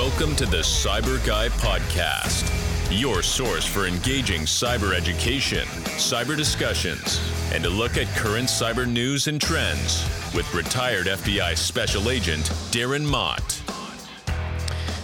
Welcome to the Cyber Guy Podcast, your source for engaging cyber education, cyber discussions, and a look at current cyber news and trends with retired FBI Special Agent Darren Mott.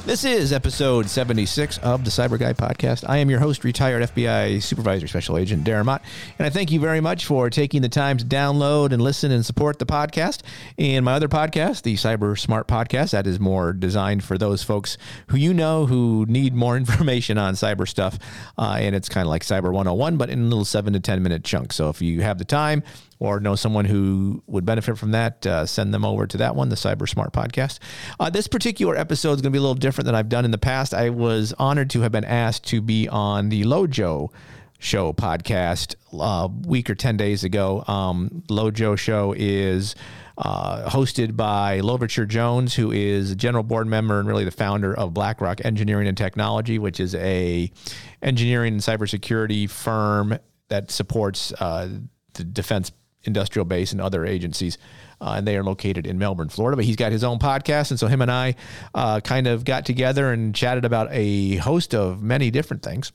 This is episode 76 of the Cyber Guy podcast. I am your host, retired FBI Supervisor Special Agent Darren Mott, and I thank you very much for taking the time to download and listen and support the podcast. And my other podcast, the Cyber Smart Podcast, that is more designed for those folks who you know who need more information on cyber stuff. Uh, and it's kind of like Cyber 101, but in little seven to 10 minute chunks. So if you have the time, or know someone who would benefit from that, uh, send them over to that one, the Cyber Smart Podcast. Uh, this particular episode is going to be a little different than I've done in the past. I was honored to have been asked to be on the Lojo show podcast a uh, week or 10 days ago. Um, Lojo show is uh, hosted by Louverture Jones, who is a general board member and really the founder of BlackRock Engineering and Technology, which is a engineering and cybersecurity firm that supports uh, the defense industrial base and other agencies. Uh, and they are located in Melbourne, Florida. But he's got his own podcast. And so him and I uh, kind of got together and chatted about a host of many different things.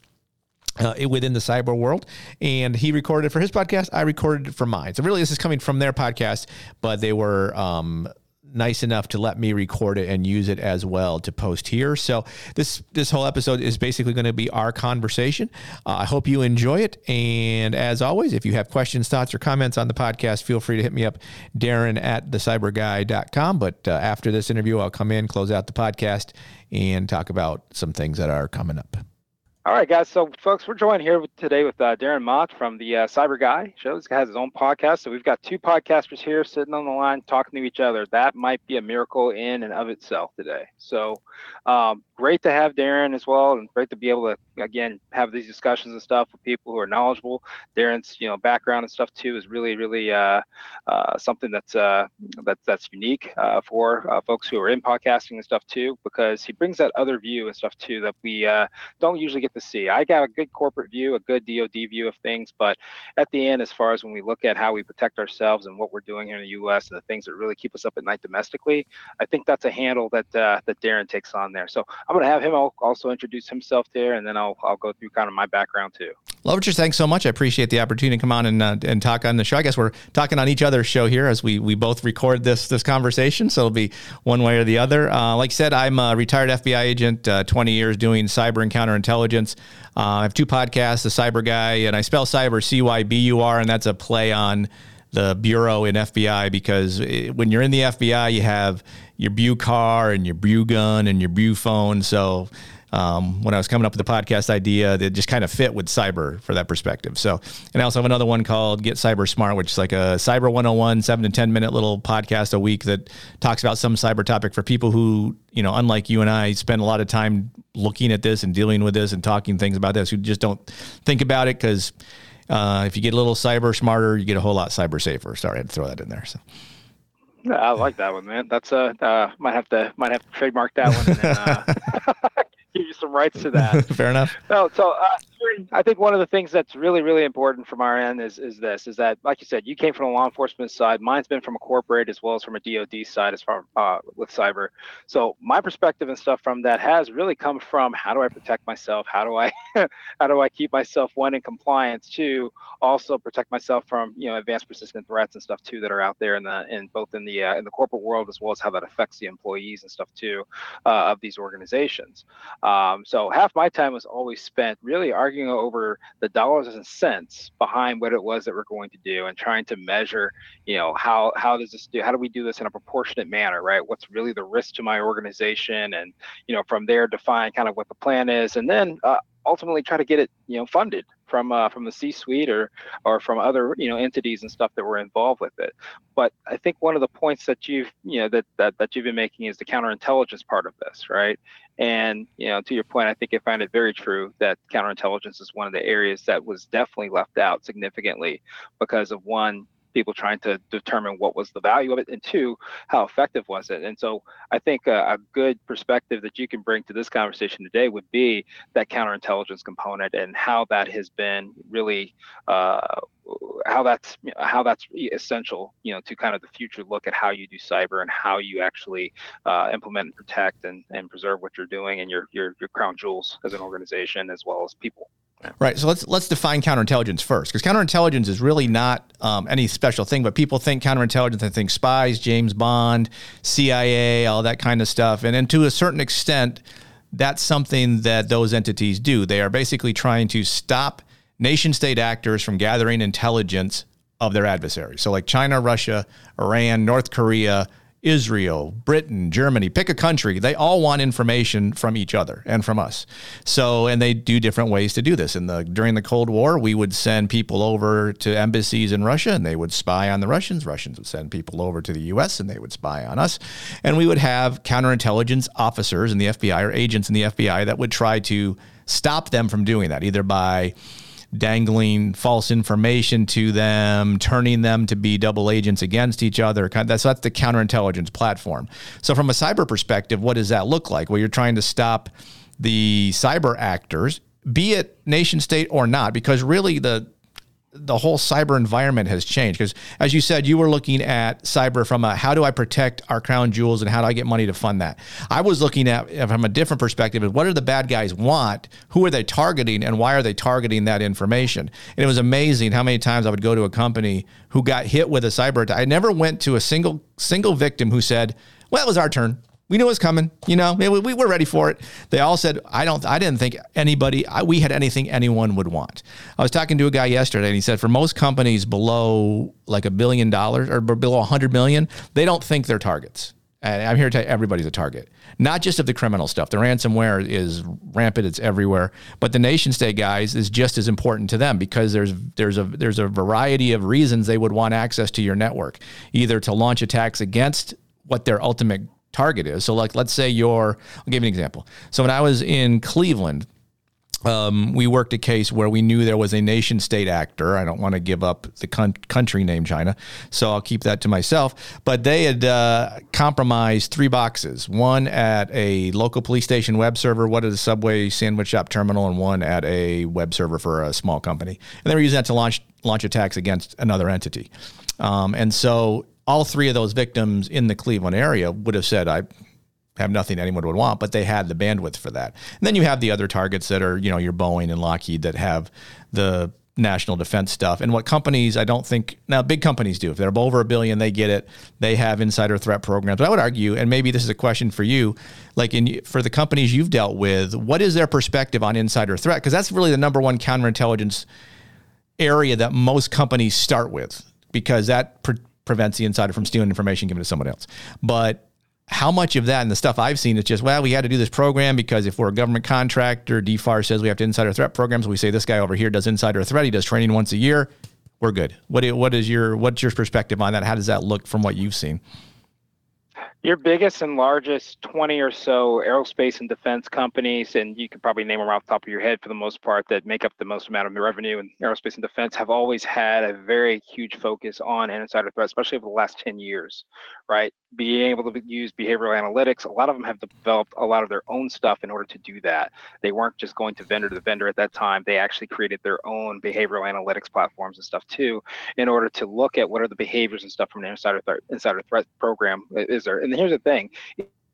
Uh, within the cyber world, and he recorded for his podcast. I recorded for mine. So really, this is coming from their podcast, but they were um, nice enough to let me record it and use it as well to post here. So this this whole episode is basically going to be our conversation. Uh, I hope you enjoy it. And as always, if you have questions, thoughts, or comments on the podcast, feel free to hit me up, Darren at thecyburguy.com. But uh, after this interview, I'll come in, close out the podcast, and talk about some things that are coming up. All right, guys. So, folks, we're joined here today with uh, Darren Mott from the uh, Cyber Guy Show. Has his own podcast. So, we've got two podcasters here sitting on the line talking to each other. That might be a miracle in and of itself today. So, um, great to have Darren as well, and great to be able to again have these discussions and stuff with people who are knowledgeable. Darren's you know background and stuff too is really really uh, uh, something that's uh, that's that's unique uh, for folks who are in podcasting and stuff too, because he brings that other view and stuff too that we don't usually get to see. I got a good corporate view, a good DoD view of things, but at the end, as far as when we look at how we protect ourselves and what we're doing here in the U.S. and the things that really keep us up at night domestically, I think that's a handle that that Darren takes on there. So I'm going to have him also introduce himself there, and then I'll I'll go through kind of my background too. Louverture's, thanks so much. I appreciate the opportunity to come on and uh, and talk on the show. I guess we're talking on each other's show here as we we both record this this conversation, so it'll be one way or the other. Uh, like I said, I'm a retired FBI agent, uh, 20 years doing cyber and counterintelligence. Uh, I have two podcasts, the Cyber Guy, and I spell cyber C Y B U R, and that's a play on the bureau in FBI because it, when you're in the FBI, you have your BU car and your BU gun and your BU phone. So um, when I was coming up with the podcast idea, that just kind of fit with cyber for that perspective. So, and I also have another one called Get Cyber Smart, which is like a Cyber 101, seven to 10 minute little podcast a week that talks about some cyber topic for people who, you know, unlike you and I, spend a lot of time looking at this and dealing with this and talking things about this who just don't think about it because uh, if you get a little cyber smarter, you get a whole lot cyber safer. Sorry, I had to throw that in there. So. I like that one, man. That's uh, uh might have to might have to trademark that one. And uh, give you some rights to that. Fair enough. No, so uh, I think one of the things that's really, really important from our end is is this: is that, like you said, you came from a law enforcement side. Mine's been from a corporate as well as from a DoD side, as far uh, with cyber. So my perspective and stuff from that has really come from how do I protect myself? How do I how do I keep myself one in compliance? Two, also protect myself from you know advanced persistent threats and stuff too that are out there in the in both in the uh, in the corporate world as well as how that affects the employees and stuff too uh, of these organizations. Um, so half my time was always spent really arguing over the dollars and cents behind what it was that we're going to do and trying to measure, you know, how how does this do? How do we do this in a proportionate manner, right? What's really the risk to my organization, and you know, from there define kind of what the plan is, and then uh, ultimately try to get it, you know, funded from uh, from the C-suite or or from other you know entities and stuff that were involved with it. But I think one of the points that you've you know that that, that you've been making is the counterintelligence part of this, right? And you know, to your point, I think I find it very true that counterintelligence is one of the areas that was definitely left out significantly because of one people trying to determine what was the value of it, and two, how effective was it. And so I think a, a good perspective that you can bring to this conversation today would be that counterintelligence component and how that has been really uh, how that's how that's essential you know to kind of the future look at how you do cyber and how you actually uh, implement and protect and, and preserve what you're doing and your, your your crown jewels as an organization as well as people Right. So let's let's define counterintelligence first, because counterintelligence is really not um, any special thing. But people think counterintelligence, they think spies, James Bond, CIA, all that kind of stuff, and then to a certain extent, that's something that those entities do. They are basically trying to stop nation state actors from gathering intelligence of their adversaries. So, like China, Russia, Iran, North Korea, Israel, Britain, Germany, pick a country, they all want information from each other and from us. So, and they do different ways to do this. In the during the Cold War, we would send people over to embassies in Russia and they would spy on the Russians. Russians would send people over to the US and they would spy on us. And we would have counterintelligence officers in the FBI or agents in the FBI that would try to stop them from doing that, either by dangling false information to them, turning them to be double agents against each other. That's that's the counterintelligence platform. So from a cyber perspective, what does that look like? Well, you're trying to stop the cyber actors, be it nation state or not, because really the the whole cyber environment has changed. Because as you said you were looking at cyber from a how do i protect our crown jewels and how do i get money to fund that? I was looking at uh, from a different perspective what do the bad guys want? Who are they targeting and why are they targeting that information? And it was amazing how many times i would go to a company who got hit with a cyber attack. I never went to a single single victim who said well it was our turn we knew it was coming. You know, we, we were ready for it. They all said, I don't, I didn't think anybody, I, we had anything anyone would want. I was talking to a guy yesterday and he said, for most companies below like a billion dollars or below 100 million, they don't think they're targets. And I'm here to tell you, everybody's a target, not just of the criminal stuff. The ransomware is rampant; it's everywhere. But the nation state guys is just as important to them because there's there's a there's a variety of reasons they would want access to your network, either to launch attacks against what their ultimate target is. So, like, let's say you're, I'll give you an example. So, when I was in Cleveland, um, we worked a case where we knew there was a nation state actor. I don't want to give up the con- country name China, so I'll keep that to myself. But they had uh, compromised three boxes one at a local police station web server, one at a subway sandwich shop terminal, and one at a web server for a small company. And they were using that to launch, launch attacks against another entity. Um, and so all three of those victims in the Cleveland area would have said, I have nothing anyone would want, but they had the bandwidth for that. And then you have the other targets that are, you know, your Boeing and Lockheed that have the national defense stuff. And what companies, I don't think, now big companies do. If they're over a billion, they get it. They have insider threat programs. But I would argue, and maybe this is a question for you, like in for the companies you've dealt with, what is their perspective on insider threat? Because that's really the number one counterintelligence area that most companies start with, because that prevents the insider from stealing information given to someone else. But how much of that and the stuff I've seen is just, well, we had to do this program because if we're a government contractor, DFAR says we have to insider threat programs. We say this guy over here does insider threat. He does training once a year. We're good. What, what is your, what's your perspective on that? How does that look from what you've seen? Your biggest and largest 20 or so aerospace and defense companies, and you could probably name them off the top of your head for the most part, that make up the most amount of revenue in aerospace and defense, have always had a very huge focus on insider threat, especially over the last 10 years, right? Being able to use behavioral analytics, a lot of them have developed a lot of their own stuff in order to do that. They weren't just going to vendor to vendor at that time. They actually created their own behavioral analytics platforms and stuff too, in order to look at what are the behaviors and stuff from an insider, th- insider threat program is there. And here's the thing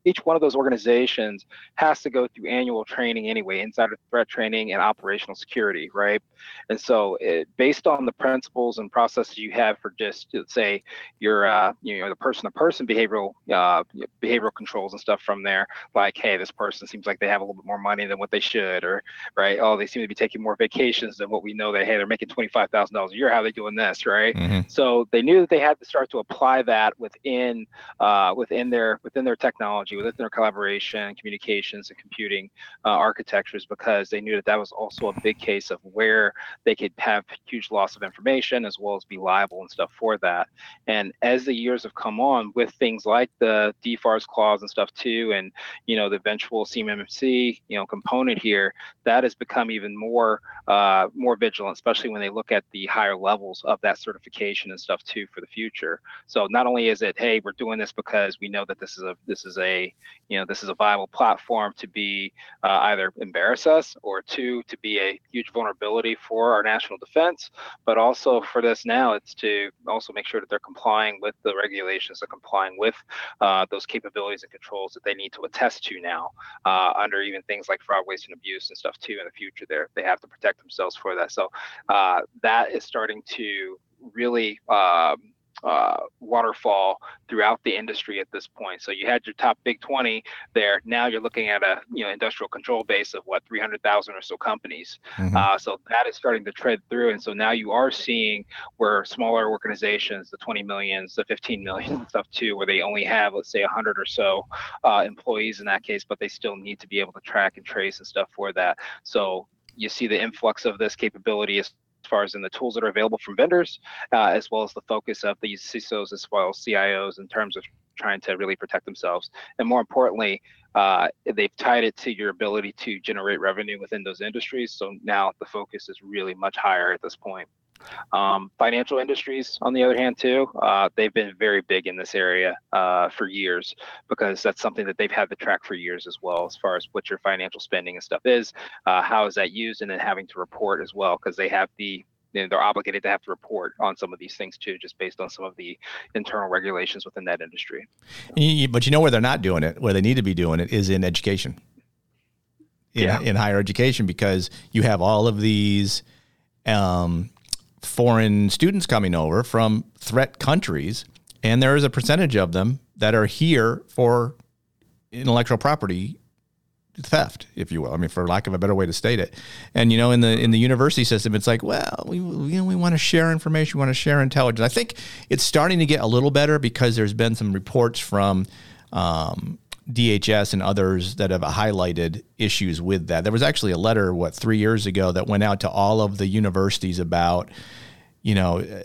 each one of those organizations has to go through annual training anyway, insider threat training and operational security, right? And so, it, based on the principles and processes you have for just let's say your uh, you know the person-to-person behavioral uh, behavioral controls and stuff from there, like hey, this person seems like they have a little bit more money than what they should, or right, oh, they seem to be taking more vacations than what we know that hey, they're making twenty-five thousand dollars a year. How are they doing this, right? Mm-hmm. So they knew that they had to start to apply that within uh, within their within their technology within their collaboration, communications, and computing uh, architectures because they knew that that was also a big case of where they could have huge loss of information as well as be liable and stuff for that. And as the years have come on with things like the DFARS clause and stuff too, and you know the eventual CMMC you know component here, that has become even more uh, more vigilant, especially when they look at the higher levels of that certification and stuff too for the future. So not only is it hey we're doing this because we know that this is a this is a you know this is a viable platform to be uh, either embarrass us or two to be a huge vulnerability for our national defense, but also for this now it's to also make sure that they're complying with the regulations, they're complying with uh, those capabilities and controls that they need to attest to now uh, under even things like fraud, waste, and abuse and stuff too in the future. There they have to protect themselves for that. So uh, that is starting to really um, uh, waterfall throughout the industry at this point. So you had your top big 20 there. Now you're looking at a you know industrial control base of what 300,000 or so companies. Mm-hmm. Uh, so that is starting to tread through, and so now you are seeing where smaller organizations, the 20 millions, the 15 million stuff too, where they only have let's say 100 or so uh, employees in that case, but they still need to be able to track and trace and stuff for that. So you see the influx of this capability is far as in the tools that are available from vendors, uh, as well as the focus of these CISOs as well as CIOs in terms of trying to really protect themselves. And more importantly, uh, they've tied it to your ability to generate revenue within those industries. So now the focus is really much higher at this point. Um, financial industries, on the other hand, too, uh, they've been very big in this area uh, for years because that's something that they've had to track for years as well, as far as what your financial spending and stuff is, uh, how is that used, and then having to report as well because they have the you know, they're obligated to have to report on some of these things too, just based on some of the internal regulations within that industry. But you know where they're not doing it, where they need to be doing it, is in education, in, yeah. in higher education, because you have all of these um, foreign students coming over from threat countries, and there is a percentage of them that are here for intellectual property theft, if you will. I mean, for lack of a better way to state it. And you know, in the in the university system, it's like, well, we you know, we want to share information, we want to share intelligence. I think it's starting to get a little better because there's been some reports from um, DHS and others that have highlighted issues with that. There was actually a letter, what, three years ago that went out to all of the universities about, you know,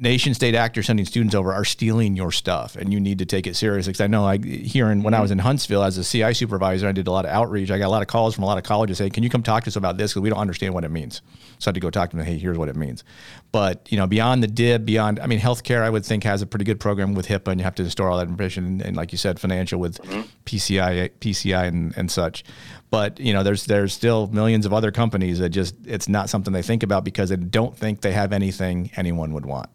nation state actors sending students over are stealing your stuff and you need to take it seriously. Because i know i here in, when i was in huntsville as a ci supervisor i did a lot of outreach. I got a lot of calls from a lot of colleges saying can you come talk to us about this? Because we don't understand what it means. So i had to go talk to them hey here's what it means. But you know beyond the dib beyond i mean healthcare i would think has a pretty good program with hipaa and you have to store all that information and, and like you said financial with mm-hmm. pci pci and, and such. But you know there's there's still millions of other companies that just it's not something they think about because they don't think they have anything anyone would want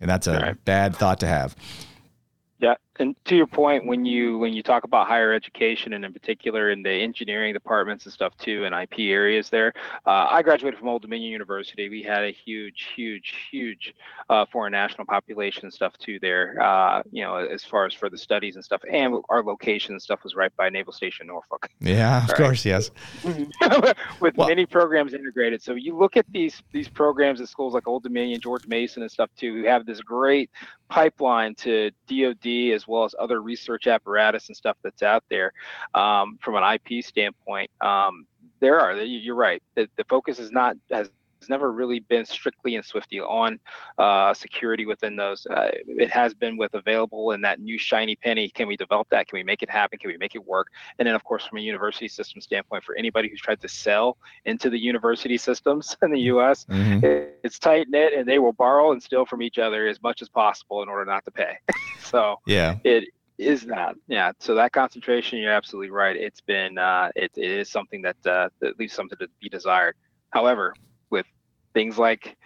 and that's a right. bad thought to have. And to your point, when you when you talk about higher education and in particular in the engineering departments and stuff too, and IP areas there, uh, I graduated from Old Dominion University. We had a huge, huge, huge uh, foreign national population stuff too there. Uh, you know, as far as for the studies and stuff, and our location and stuff was right by Naval Station Norfolk. Yeah, of right? course, yes. With well, many programs integrated, so you look at these these programs at schools like Old Dominion, George Mason, and stuff too, who have this great pipeline to DoD as well as other research apparatus and stuff that's out there um, from an IP standpoint. Um, there are you're right. The, the focus is not has never really been strictly and swiftly on uh, security within those. Uh, it has been with available and that new shiny penny. Can we develop that? Can we make it happen? Can we make it work? And then, of course, from a university system standpoint, for anybody who's tried to sell into the university systems in the U.S., mm-hmm. it, it's tight knit, and they will borrow and steal from each other as much as possible in order not to pay. so yeah, it is that yeah so that concentration you're absolutely right it's been uh, it, it is something that uh, that leaves something to be desired however things like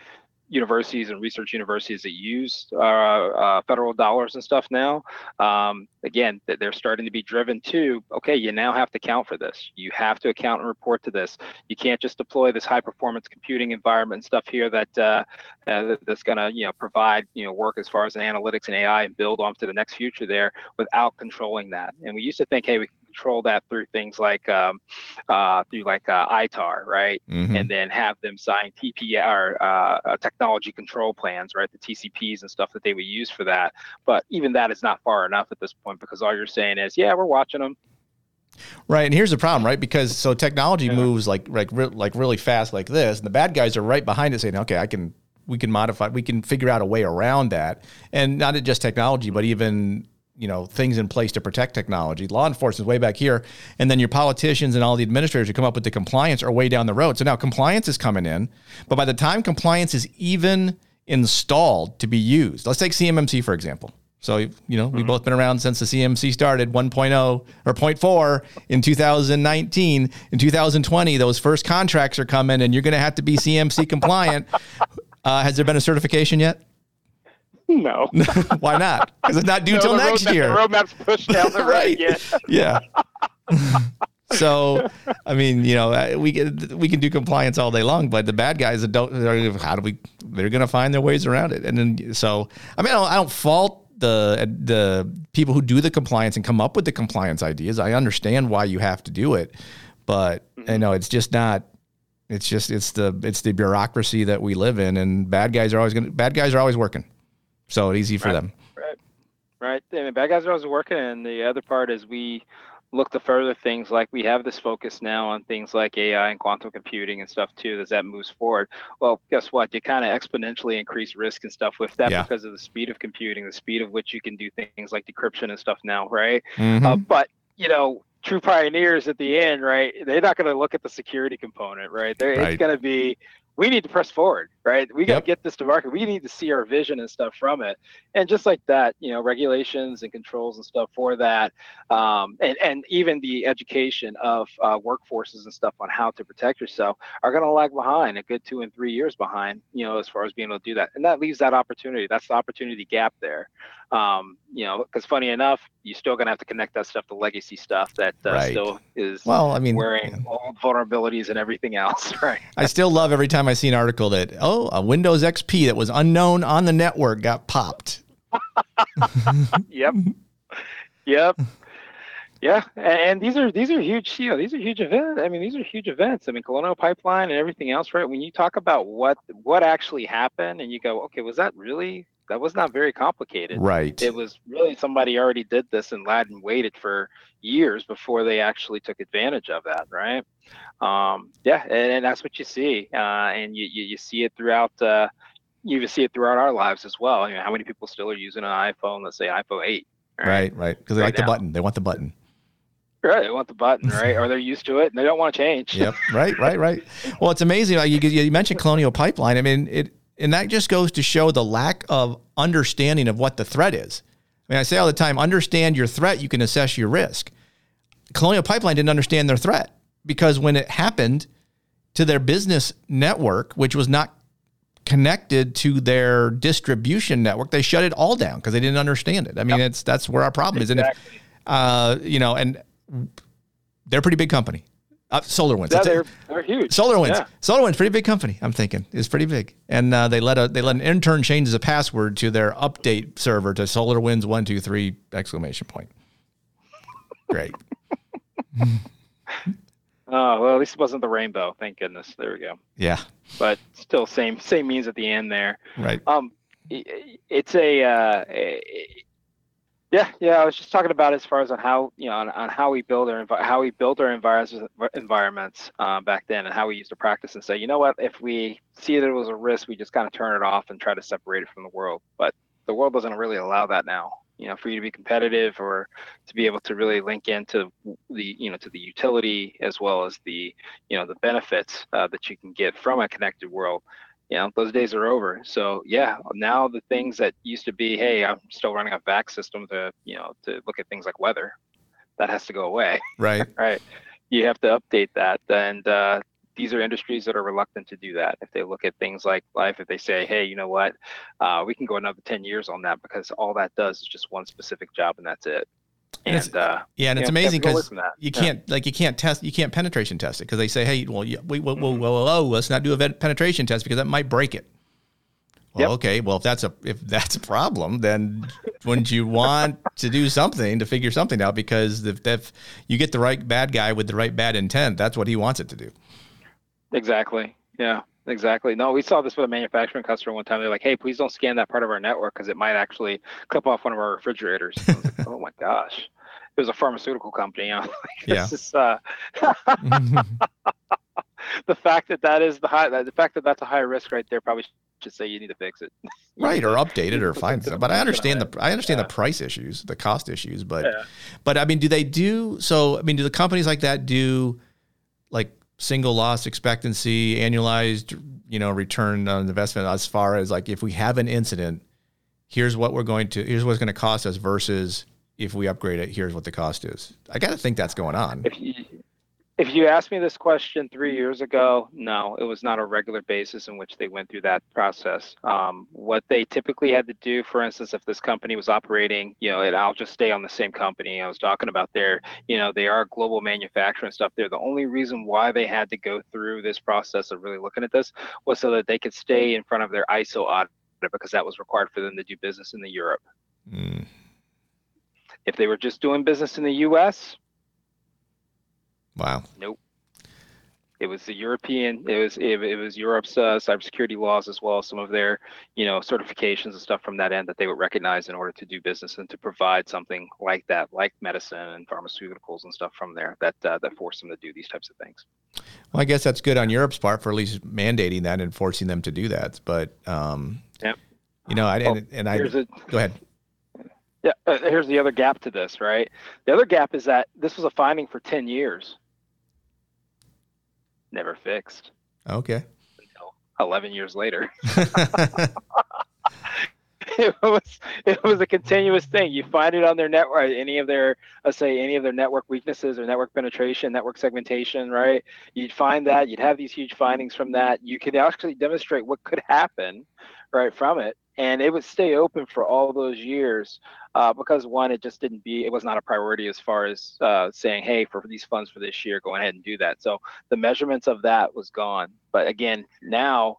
universities and research universities that use uh, uh, federal dollars and stuff now, um, again, they're starting to be driven to, okay, you now have to account for this. You have to account and report to this. You can't just deploy this high performance computing environment and stuff here that uh, uh, that's going to, you know, provide, you know, work as far as analytics and AI and build on to the next future there without controlling that. And we used to think, hey, we control that through things like um, uh, through like uh, ITAR, right? Mhm. And then have them sign TPR uh, uh, technology control plans, right? The TCPs and stuff that they would use for that. But even that is not far enough at this point because all you're saying is, yeah, we're watching them. Right, and here's the problem, right? Because so technology Yeah. moves like like re- like really fast like this, and the bad guys are right behind it saying, "Okay, I can we can modify, we can figure out a way around that." And not just technology, but even you know things in place to protect technology. Law enforcement is way back here, and then your politicians and all the administrators who come up with the compliance are way down the road. So now compliance is coming in, but by the time compliance is even installed to be used, let's take CMMC for example. So, you know, we've both been around since the CMMC started 1.0 or 0.4 in 2019. In 2020, those first contracts are coming and you're going to have to be CMMC compliant. Uh, has there been a certification yet? No. Why not? Because it's not due till next roadmap- year. The roadmap's pushed down the road Right. again. yeah. so, I mean, you know, uh, we can we can do compliance all day long, but the bad guys don't, they're- how do we? They're going to find their ways around it, and then so I mean, I don't, I don't fault the the people who do the compliance and come up with the compliance ideas. I understand why you have to do it, but you know, it's just not. It's just it's the it's the bureaucracy that we live in, and bad guys are always going. to Bad guys are always working, so it's easy for Right. them. Right. Right. I mean, bad guys are always working, and the other part is we look to further things like we have this focus now on things like AI and quantum computing and stuff too. As that moves forward, well, guess what? You kind of exponentially increase risk and stuff with that Yeah. because of the speed of computing, the speed of which you can do things like decryption and stuff now, right? Mhm. Uh, but you know, true pioneers at the end, right? They're not going to look at the security component, right? Right. It's going to be, we need to press forward, right? We got to Yep. get this to market. We need to see our vision and stuff from it, and just like that, you know, regulations and controls and stuff for that, um, and and even the education of uh, workforces and stuff on how to protect yourself are going to lag behind a good two and three years behind, you know, as far as being able to do that, and that leaves that opportunity. That's the opportunity gap there um, you know, because funny enough, you're still gonna have to connect that stuff to legacy stuff that uh, Right. still is Well, I mean, wearing old vulnerabilities and everything else, right? I still love every time I see an article that oh a Windows XP that was unknown on the network got popped. yep, yep, yeah. And, and these are these are huge, you know, these are huge events. I mean, these are huge events. I mean, Colonial Pipeline and everything else, right? When you talk about what what actually happened, and you go, okay, was that really? That was not very complicated. Right. it was really somebody already did this and Latin waited for years before they actually took advantage of that, right? Um, yeah, and, and that's what you see, uh, and you, you you see it throughout. Uh, you even see it throughout our lives as well. You know, how many people still are using an iPhone? Let's say iPhone eight. Right. Right. Because they Right like the button. They want the button. Right. They want the button, right? or they're used to it and they don't want to change. Yep. Right. Right. Right. Well, it's amazing. Like you, you mentioned Colonial Pipeline. I mean, it and that just goes to show the lack of understanding of what the threat is. I mean, I say all the time, understand your threat, you can assess your risk. Colonial Pipeline didn't understand their threat because when it happened to their business network, which was not connected to their distribution network, they shut it all down because they didn't understand it. I mean, it's that's where our problem is. And if, uh, you know, and they're a pretty big company. Uh, SolarWinds. Yeah, That's it. they're they're huge. SolarWinds. Yeah. SolarWinds, pretty big company. I'm thinking is pretty big, and uh, they let a they let an intern change the password to their update server to SolarWinds one two three exclamation point. Great. Oh well, at least it wasn't the rainbow. Thank goodness. There we go. Yeah. But still, same same means at the end there. Right. Um, it's a, uh, a- yeah, yeah. I was just talking about as far as on how you know on, on how we build our envi- how we build our environments uh, back then and how we used to practice and say, you know what, if we see that it was a risk, we just kind of turn it off and try to separate it from the world. But the world doesn't really allow that now. You know, for you to be competitive or to be able to really link into the you know to the utility as well as the you know the benefits uh, that you can get from a connected world you know those days are over. So yeah now the things that used to be hey i'm still running a back system to you know to look at things like weather that has to go away. Right. right. You have to update that. And uh, these are industries that are reluctant to do that. If they look at things like life if they say hey you know what? Uh, we can go another 10 years on that because all that does is just one specific job and that's it And it's- uh, Yeah, and it's know, amazing to go away because you can't like you can't test you can't penetration test it because they say hey well yeah, we whoa, whoa, whoa, whoa, let's not do a penetration test because that might break it. Well, yep. okay. Well, if that's a if that's a problem, then wouldn't you want to do something to figure something out? Because if, if you get the right bad guy with the right bad intent, that's what he wants it to do. Exactly. Yeah. Exactly. No, we saw this with a manufacturing customer one time. They're like, "Hey, please don't scan that part of our network because it might actually clip off one of our refrigerators." Like, oh my gosh! It was a pharmaceutical company. You know? yeah. Is, uh... the fact that that is the high, the fact that that's a high risk right there probably should say you need to fix it. right, or update it, or find something. But I understand the I understand yeah. the price issues, the cost issues. But yeah. but I mean, do they do so? I mean, do the companies like that do like single loss expectancy, annualized, you know, return on investment as far as like if we have an incident, here's what we're going to here's what's going to cost us versus if we upgrade it, here's what the cost is. I got to think that's going on. If you, if you asked me this question three years ago, no, it was not a regular basis in which they went through that process. Um, what they typically had to do, for instance, if this company was operating, you know, and I'll just stay on the same company I was talking about there, you know, they are global manufacturing stuff there. The only reason why they had to go through this process of really looking at this was so that they could stay in front of their ISO audit because that was required for them to do business in the Europe. Mm. If they were just doing business in the US, Wow. Nope. It was the European. It was it, it was Europe's uh, cybersecurity laws as well. as Some of their you know certifications and stuff from that end that they would recognize in order to do business and to provide something like that, like medicine and pharmaceuticals and stuff from there that uh, that force them to do these types of things. Well, I guess that's good on Europe's part for at least mandating that and forcing them to do that. But um, yeah, you know, I well, and, and I a, go ahead. Yeah, uh, here's the other gap to this, right? The other gap is that this was a finding for 10 years never fixed. Okay. Until 11 years later. it was it was a continuous thing. You find it on their network, uh, any of their let's say any of their network weaknesses or network penetration, network segmentation, right? You'd find that you'd have these huge findings from that. You could actually demonstrate what could happen, right, from it, and it would stay open for all those years uh, because one, it just didn't be, it was not a priority as far as uh, saying, hey, for these funds for this year, go ahead and do that. So the measurements of that was gone. But again, now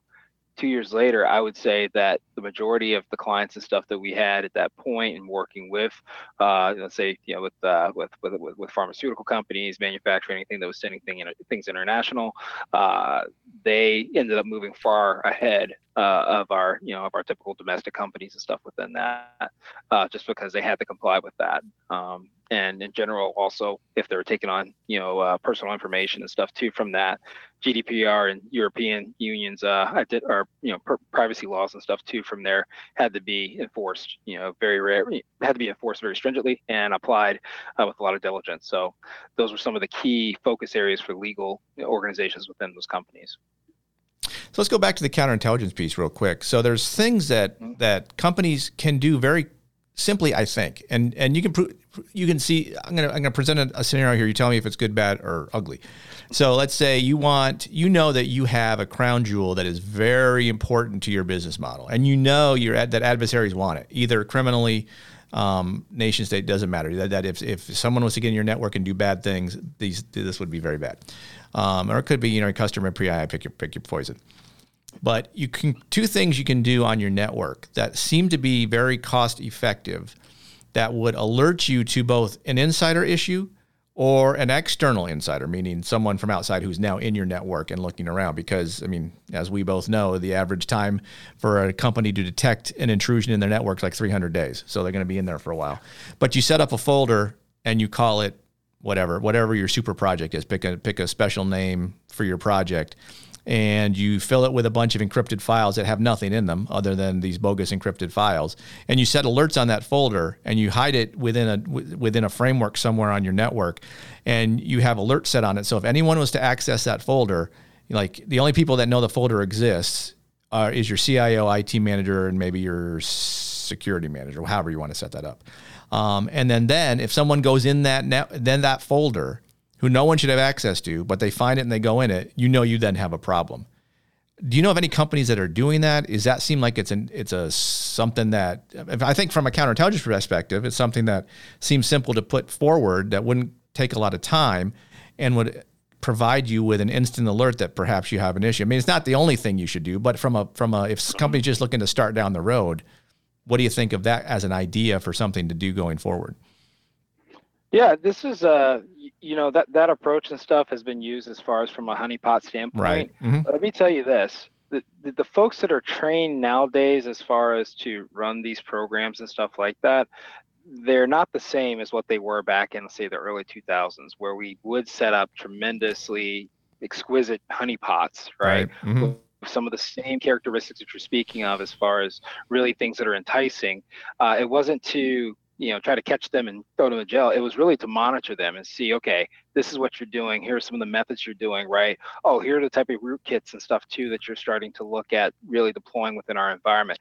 two years later, I would say that the majority of the clients and stuff that we had at that point and working with, uh, let's say, you know, with, uh, with, with, with, with, pharmaceutical companies, manufacturing, anything that was sending thing, things international, uh, they ended up moving far ahead uh, of our, you know, of our typical domestic companies and stuff within that, uh, just because they had to comply with that. Um, and in general also if they're taking on you know uh, personal information and stuff too from that gdpr and european unions uh did or you know per- privacy laws and stuff too from there had to be enforced you know very rare had to be enforced very stringently and applied uh, with a lot of diligence so those were some of the key focus areas for legal organizations within those companies so let's go back to the counterintelligence piece real quick. So there's things that mm-hmm. that companies can do very simply, I think, and and you can you can see. I'm gonna I'm gonna present a, a, scenario here. You tell me if it's good, bad, or ugly. So let's say you want you know that you have a crown jewel that is very important to your business model, and you know your that adversaries want it either criminally. Um, nation state doesn't matter. That, that if, if someone was to get in your network and do bad things, these this would be very bad. Um, or it could be you know a customer PII pick your pick your poison. But you can two things you can do on your network that seem to be very cost effective that would alert you to both an insider issue or an external insider, meaning someone from outside who's now in your network and looking around. Because, I mean, as we both know, the average time for a company to detect an intrusion in their network is like 300 days. So they're going to be in there for a while. But you set up a folder and you call it whatever, whatever your super project is. Pick a, pick a special name for your project and you fill it with a bunch of encrypted files that have nothing in them other than these bogus encrypted files. And you set alerts on that folder and you hide it within a within a framework somewhere on your network. And you have alerts set on it. So if anyone was to access that folder like the only people that know the folder exists uh, is your CIO, IT manager, and maybe your security manager, however you want to set that up. Um, and then, then if someone goes in that net, then that folder who no one should have access to, but they find it and they go in it, you know you then have a problem. Do you know of any companies that are doing that? Does that seem like it's an it's a something that I think from a counterintelligence perspective, it's something that seems simple to put forward that wouldn't take a lot of time and would provide you with an instant alert that perhaps you have an issue. I mean, it's not the only thing you should do, but from a from a if company's just looking to start down the road, what do you think of that as an idea for something to do going forward? Yeah, this is uh you know that that approach and stuff has been used as far as from a honeypot standpoint. Right. Mm-hmm. Let me tell you this: the, the, the folks that are trained nowadays, as far as to run these programs and stuff like that, they're not the same as what they were back in, say, the early 2000s, where we would set up tremendously exquisite honeypots, right? right. Mm-hmm some of the same characteristics that you're speaking of as far as really things that are enticing. Uh, it wasn't to you know try to catch them and throw them in jail it was really to monitor them and see okay this is what you're doing here are some of the methods you're doing right oh here are the type of rootkits and stuff too that you're starting to look at really deploying within our environment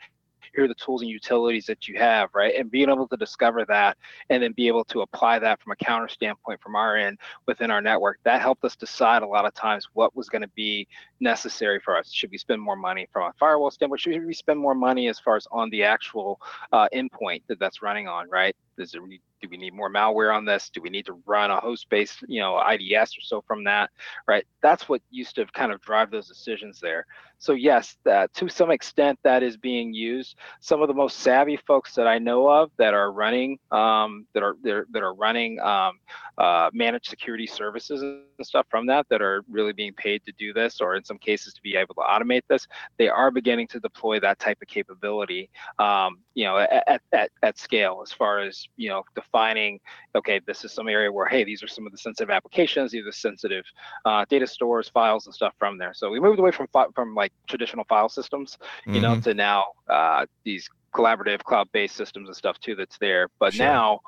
here are the tools and utilities that you have, right? And being able to discover that and then be able to apply that from a counter standpoint from our end within our network, that helped us decide a lot of times what was going to be necessary for us. Should we spend more money from a firewall standpoint? Should we spend more money as far as on the actual uh, endpoint that that's running on, right? Does it do we need more malware on this? Do we need to run a host-based, you know, IDS or so from that, right? That's what used to kind of drive those decisions there. So yes, that to some extent that is being used. Some of the most savvy folks that I know of that are running, um, that are that are running um, uh, managed security services and stuff from that, that are really being paid to do this, or in some cases to be able to automate this. They are beginning to deploy that type of capability, um, you know, at, at at scale as far as you know defining, okay, this is some area where, hey, these are some of the sensitive applications, these are sensitive uh, data stores, files, and stuff from there. So we moved away from from like traditional file systems, you mm-hmm. know, to now uh, these collaborative cloud-based systems and stuff too that's there. But sure. now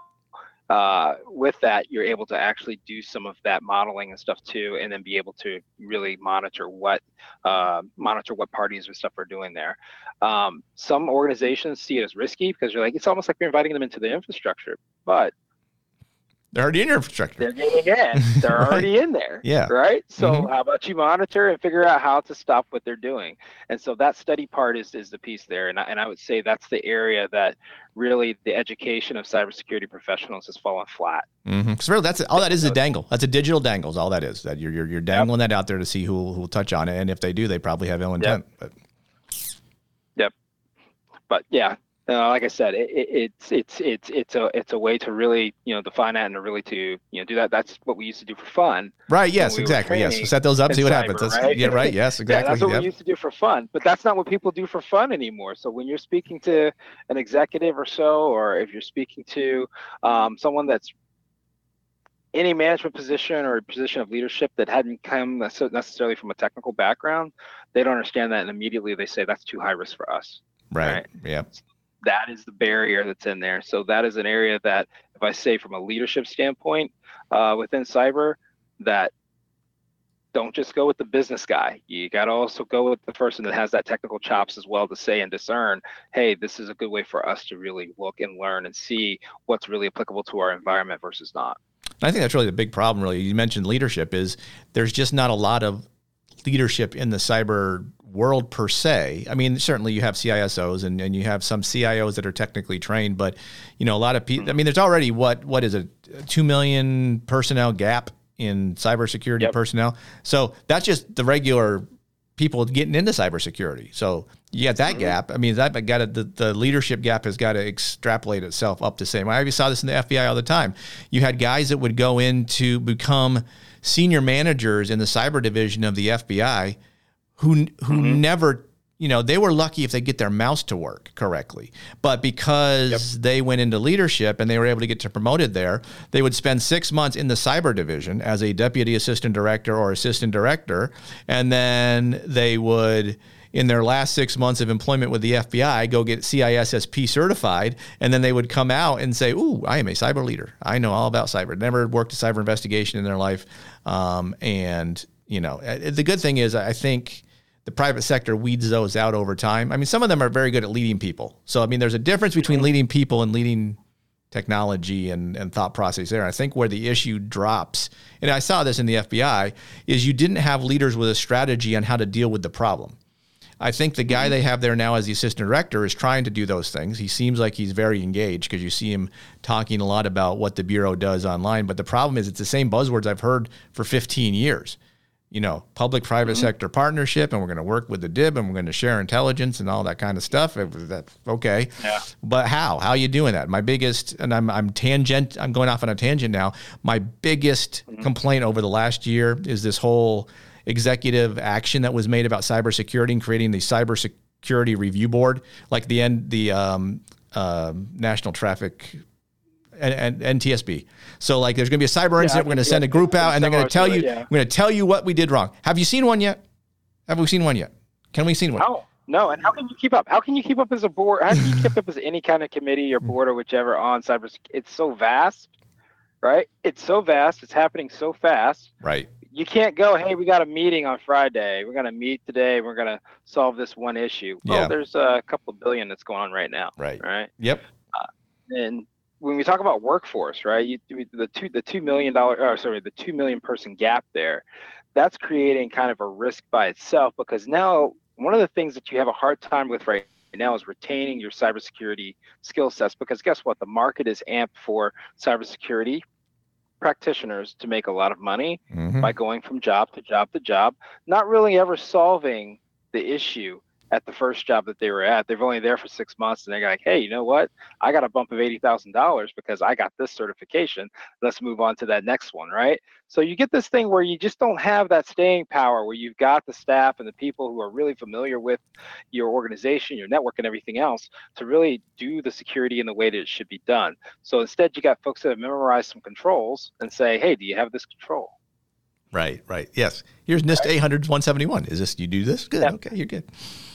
uh, with that, you're able to actually do some of that modeling and stuff too, and then be able to really monitor what uh, monitor what parties and stuff are doing there. Um, some organizations see it as risky because you're like it's almost like you're inviting them into the infrastructure, but they're already in your infrastructure. They're getting in. They're right. already in there. Yeah. Right. So mm-hmm. how about you monitor and figure out how to stop what they're doing? And so that study part is is the piece there. And I, and I would say that's the area that really the education of cybersecurity professionals has fallen flat. Because mm-hmm. really, that's all that is a dangle. That's a digital dangle. Is all that is. That you're you're, you're dangling yep. that out there to see who who will touch on it. And if they do, they probably have ill intent. Yep. But. Yep. But yeah, uh, like I said, it, it, it's it's it's it's a it's a way to really you know define that and to really to you know do that. That's what we used to do for fun. Right. Yes. We exactly. Yes. Set those up. See what cyber, happens. That's, right? Yeah. Right. Yes. Exactly. yeah, that's what yep. we used to do for fun. But that's not what people do for fun anymore. So when you're speaking to an executive or so, or if you're speaking to um, someone that's any management position or a position of leadership that hadn't come necessarily from a technical background, they don't understand that, and immediately they say that's too high risk for us. Right. right? Yeah that is the barrier that's in there. So that is an area that, if I say from a leadership standpoint uh, within cyber, that don't just go with the business guy. You got to also go with the person that has that technical chops as well to say and discern, hey, this is a good way for us to really look and learn and see what's really applicable to our environment versus not. I think that's really the big problem. Really, you mentioned leadership is there's just not a lot of leadership in the cyber world per se. I mean, certainly you have CISOs and, and you have some CIOs that are technically trained, but you know, a lot of people. I mean, there's already what what is a two million personnel gap in cybersecurity yep. personnel. So that's just the regular people getting into cybersecurity. So you got that mm-hmm. gap. I mean, that got to, the, the leadership gap has got to extrapolate itself up the same. I saw this in the FBI all the time. You had guys that would go in to become senior managers in the cyber division of the FBI who who mm-hmm. never you know they were lucky if they get their mouse to work correctly but because yep. they went into leadership and they were able to get to promoted there they would spend six months in the cyber division as a deputy assistant director or assistant director and then they would in their last six months of employment with the FBI, go get CISSP certified, and then they would come out and say, "Ooh, I am a cyber leader. I know all about cyber. Never worked a cyber investigation in their life." Um, and you know, uh, the good thing is, I think the private sector weeds those out over time. I mean, some of them are very good at leading people. So, I mean, there's a difference between mm-hmm. leading people and leading technology and, and thought process there. I think where the issue drops, and I saw this in the FBI, is you didn't have leaders with a strategy on how to deal with the problem. I think the guy they have there now as the assistant director is trying to do those things. He seems like he's very engaged because you see him talking a lot about what the bureau does online. But the problem is, it's the same buzzwords I've heard for 15 years. You know, public private mm-hmm. sector partnership, and we're going to work with the DIB, and we're going to share intelligence and all that kind of stuff. That okay, yeah. But how? How are you doing that? My biggest, and I'm I'm tangent. I'm going off on a tangent now. My biggest mm-hmm. complaint over the last year is this whole executive action that was made about cybersecurity and creating the cybersecurity review board, like the end the um, uh, National Traffic and, and, NTSB. So like, there's going to be a cyber yeah, incident. We're going to send a group out, and they're going to tell you. Yeah. We're going to tell you what we did wrong. Have you seen one yet? Have we seen one yet? Can we seen one? No, no. And how can you keep up? How can you keep up as a board? How can you keep up as any kind of committee or board or whichever on cyber? It's so vast, right? It's so vast. It's happening so fast. Right you can't go, hey, we got a meeting on Friday. We're going to meet today. We're going to solve this one issue. Well, yeah. there's a couple billion that's going on right now. Right. Right. Yep. Uh, and when we talk about workforce, right, you, the two the two million dollar, oh, sorry, the two million person gap there, that's creating kind of a risk by itself because now one of the things that you have a hard time with right now is retaining your cybersecurity skill sets because guess what, the market is amped for cybersecurity practitioners to make a lot of money mm-hmm. by going from job to job to job, not really ever solving the issue at the first job that they were at. They're only there for six months and they're like, hey, you know what? I got a bump of $80,000 because I got this certification. Let's move on to that next one, right? So you get this thing where you just don't have that staying power where you've got the staff and the people who are really familiar with your organization, your network, and everything else to really do the security in the way that it should be done. So instead, you got folks that have memorized some controls and say, hey, do you have this control? Right, right. Yes. Here's NIST right. 800 171. Is this, you do this? Good. Yep. Okay, you're good.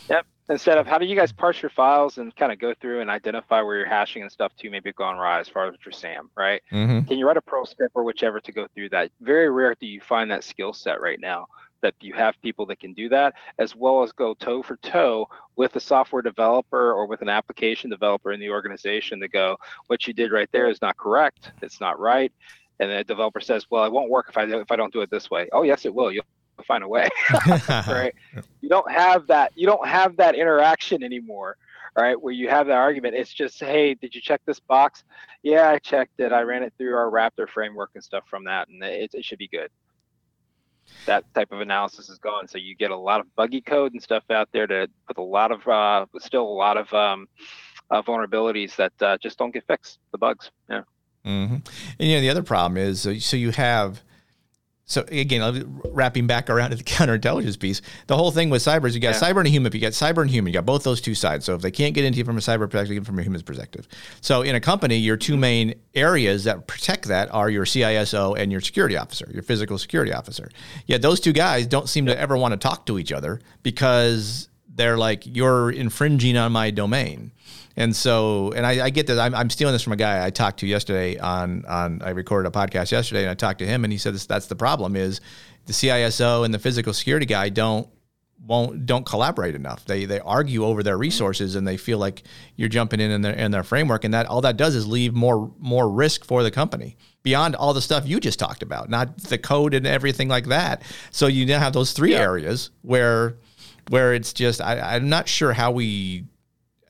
Yep. Instead of how do you guys parse your files and kind of go through and identify where you're hashing and stuff to maybe gone awry as far as your SAM, right? Mm-hmm. Can you write a pro script or whichever to go through that? Very rare do you find that skill set right now that you have people that can do that as well as go toe for toe with a software developer or with an application developer in the organization to go what you did right there is not correct it's not right and the developer says well it won't work if i if i don't do it this way. Oh yes it will. You'll find a way. Right? You don't have that you don't have that interaction anymore right where you have that argument. It's just hey did you check this box? Yeah i checked it. I ran it through our raptor framework and stuff from that and it, it should be good. That type of analysis is gone. So you get a lot of buggy code and stuff out there to put a lot of uh, still a lot of um, uh, vulnerabilities that uh, just don't get fixed. The bugs yeah mm-hmm. and you know the other problem is so you have so again, wrapping back around to the counterintelligence piece, the whole thing with cyber is you got yeah. cyber and a human. If you got cyber and human. You got both those two sides. So if they can't get into you from a cyber perspective, from a human perspective. So in a company, your two main areas that protect that are your CISO and your security officer, your physical security officer. Yet those two guys don't seem to ever want to talk to each other because they're like you're infringing on my domain. And so, and I, I get that I'm, I'm, stealing this from a guy I talked to yesterday on, on, I recorded a podcast yesterday and I talked to him and he said this, that's the problem is the CISO and the physical security guy don't, won't, don't collaborate enough. They, they argue over their mm-hmm. resources and they feel like you're jumping in in their, in their framework. And that all that does is leave more, more risk for the company beyond all the stuff you just talked about, not the code and everything like that. So you now have those three yeah. areas where, where it's just, I, I'm not sure how we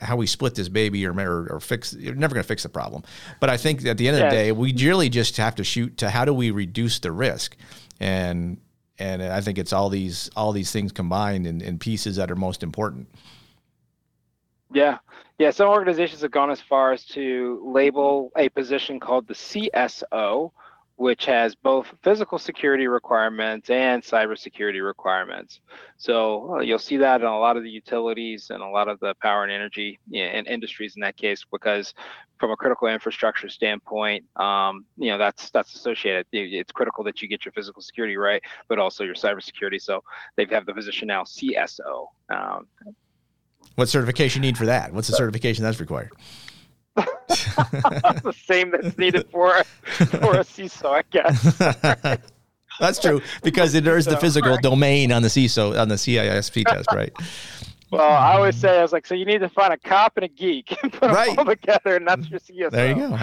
how we split this baby or or, or fix you're never going to fix the problem. But i think at the end of the day we really just have to shoot to how do we reduce the risk. And and i think it's all these all these things combined in, in pieces that are most important. Yeah. Yeah some organizations have gone as far as to label a position called the cso which has both physical security requirements and cybersecurity requirements. So uh, you'll see that in a lot of the utilities and a lot of the power and energy and industries in that case, because from a critical infrastructure standpoint, um, you know that's that's associated. It's critical that you get your physical security right, but also your cybersecurity. So they have the position now CSO. Um, what certification you need for that? What's the certification that's required? The same that's needed for for a CISO, I guess. That's true because there's the physical domain on the CISO on the CISSP test, right? Well, I always say I was like, so you need to find a cop and a geek and put Right. them all together, and that's your CSO. There you go.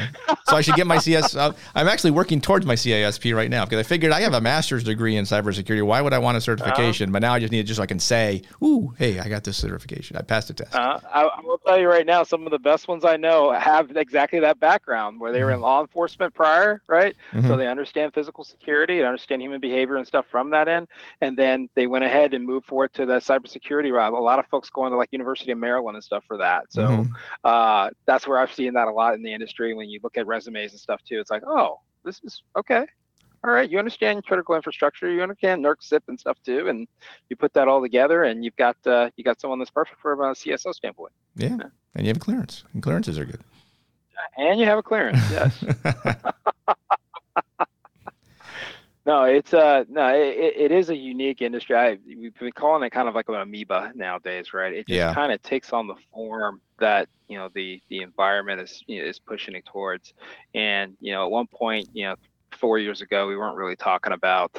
So I should get my CS. I'm actually working towards my CISSP right now because I figured I have a master's degree in cybersecurity. Why would I want a certification? But now I just need it just so I can say, "Ooh, hey, I got this certification. I passed the test." Uh, I, I will tell you right now, some of the best ones I know have exactly that background where they were in law enforcement prior, right? So Mhm. they understand physical security and understand human behavior and stuff from that end. And then they went ahead and moved forward to the cybersecurity route. A lot of folks going to like University of Maryland and stuff for that. So Mhm. uh, that's where I've seen that a lot in the industry. When you look at resumes and stuff too, it's like, oh, this is okay. All right, you understand critical infrastructure, you understand NERC CIP and stuff too, and you put that all together, and you've got uh, you got someone that's perfect from a CSO standpoint, Yeah, and you have a clearance, and clearances are good. and you have a clearance. Yes. No, it's uh no, it, it is a unique industry. I we've been calling it kind of like an amoeba nowadays, right? It just Yeah. kind of takes on the form that you know the the environment is you know, is pushing it towards. And you know, at one point, you know, four years ago, we weren't really talking about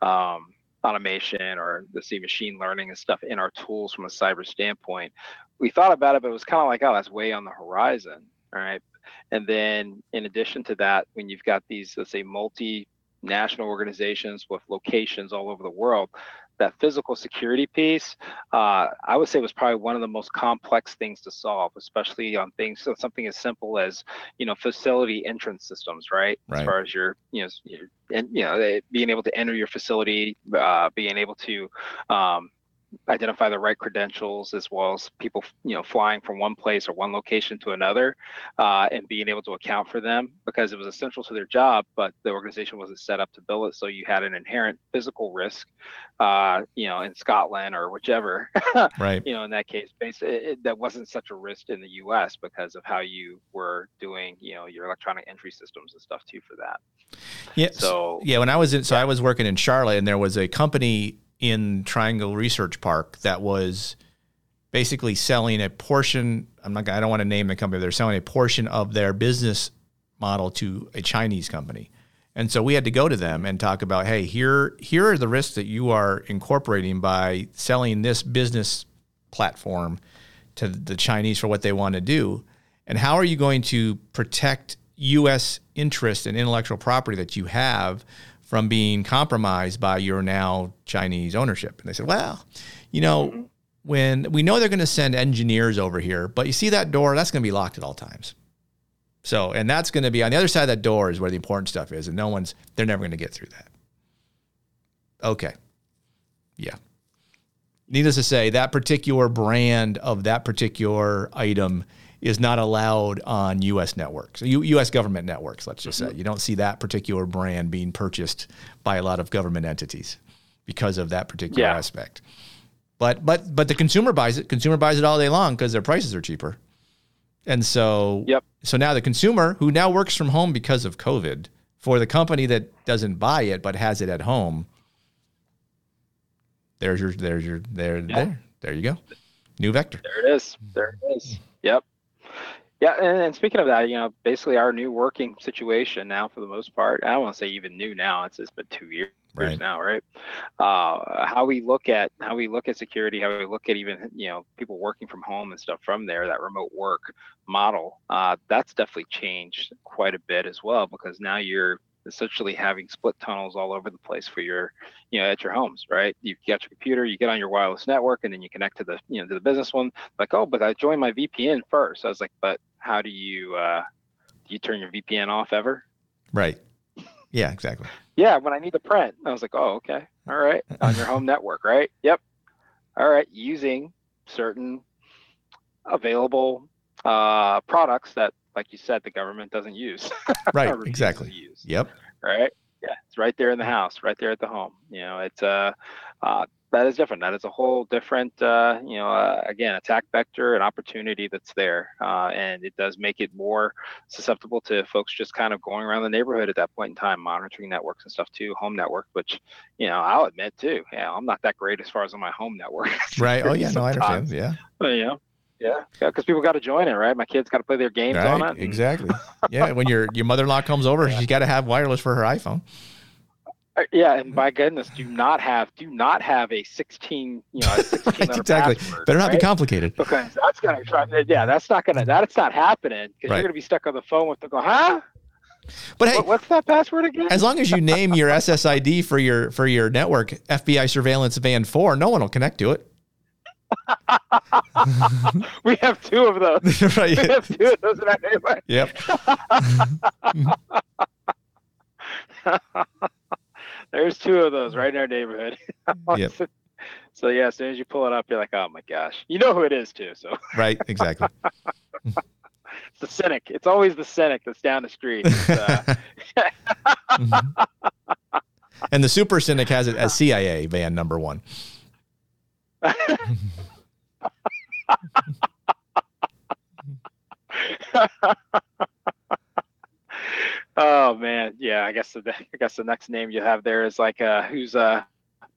um, automation or the see machine learning and stuff in our tools from a cyber standpoint. We thought about it, but it was kind of like, oh, that's way on the horizon, all right. And then in addition to that, when you've got these, let's say, multi national organizations with locations all over the world that physical security piece uh, i would say was probably one of the most complex things to solve especially on things so something as simple as you know facility entrance systems right, Right. as far as your you know your, and you know eh, being able to enter your facility uh, being able to um, identify the right credentials as well as people you know flying from one place or one location to another uh, and being able to account for them because it was essential to their job but the organization wasn't set up to bill it so you had an inherent physical risk uh, you know in scotland or whichever right. you know in that case it, it- that wasn't such a risk in the us because of how you were doing you know your electronic entry systems and stuff too for that Yeah. so Yeah, when I was in, so I was working in Charlotte, and there was a company in Triangle Research Park that was basically selling a portion. I'm not. I don't want to name the company. They're selling a portion of their business model to a Chinese company, and so we had to go to them and talk about, hey, here here are the risks that you are incorporating by selling this business platform to the Chinese for what they want to do, and how are you going to protect U.S. interest and intellectual property that you have from being compromised by your now Chinese ownership? And they said, well, you know, mm-hmm. when we know they're going to send engineers over here, but you see that door, that's going to be locked at all times. So, and that's going to be on the other side of that door is where the important stuff is, and no one's, they're never going to get through that. Okay. Yeah. Needless to say, that particular brand of that particular item is not allowed on U.S. networks, U- U.S. government networks. Let's just say mm-hmm. you don't see that particular brand being purchased by a lot of government entities because of that particular Yeah. aspect. But but but the consumer buys it. Consumer buys it all day long because their prices are cheaper. And so Yep. so now the consumer who now works from home because of COVID for the company that doesn't buy it but has it at home. There's your there's your there there there you go. New vector. There it is. There it is. Mm-hmm. Yep. Yeah, and, and speaking of that, you know, basically our new working situation now, for the most part, I don't want to say even new now. It's it's been two years Right. now, right? Uh, how we look at how we look at security, how we look at even you know people working from home and stuff from there, that remote work model, uh, that's definitely changed quite a bit as well because now you're essentially having split tunnels all over the place for your you know at your homes right you get your computer you get on your wireless network and then you connect to the you know to the business one like oh but i joined my vpn first i was like but how do you uh do you turn your vpn off ever Right. Yeah, exactly. yeah when i need to print i was like oh okay all right on your home network right yep all right using certain available uh products that like you said the government doesn't use Right. or refuses to Exactly. use Yep. right? Yeah, it's right there in the house, right there at the home. You know, it's uh, uh that is different. That is a whole different, uh, you know, uh, again, attack vector, an opportunity that's there, uh, and it does make it more susceptible to folks just kind of going around the neighborhood at that point in time, monitoring networks and stuff too, home network. Which, you know, I'll admit too, yeah, I'm not that great as far as on my home network. Right. Oh yeah, no, I understand. Yeah. But, you know, yeah, yeah, because people got to join it, right? My kids got to play their games on it. and- Exactly. Yeah. When your your mother in law comes over, she's got to have wireless for her iPhone. Uh, yeah, and by goodness, do not have do not have a 16, you know, a 16 right, exactly. Password, Better not right? be complicated. Because that's gonna try. Yeah, that's not gonna. That's not happening. Because Right. you're gonna be stuck on the phone with the go, huh? But hey, What, what's that password again? as long as you name your SSID for your for your network FBI surveillance van four, no one will connect to it. we have two of those. right. We have two of those in our neighborhood. Yep. There's two of those right in our neighborhood. Yep. So yeah, as soon as you pull it up, you're like, oh my gosh, you know who it is too. So Right. Exactly. it's the cynic. It's always the cynic that's down the street. Uh, Mhm. and the super cynic has it as CIA van number one. Oh man, yeah. I guess the I guess the next name you have there is like uh, who's uh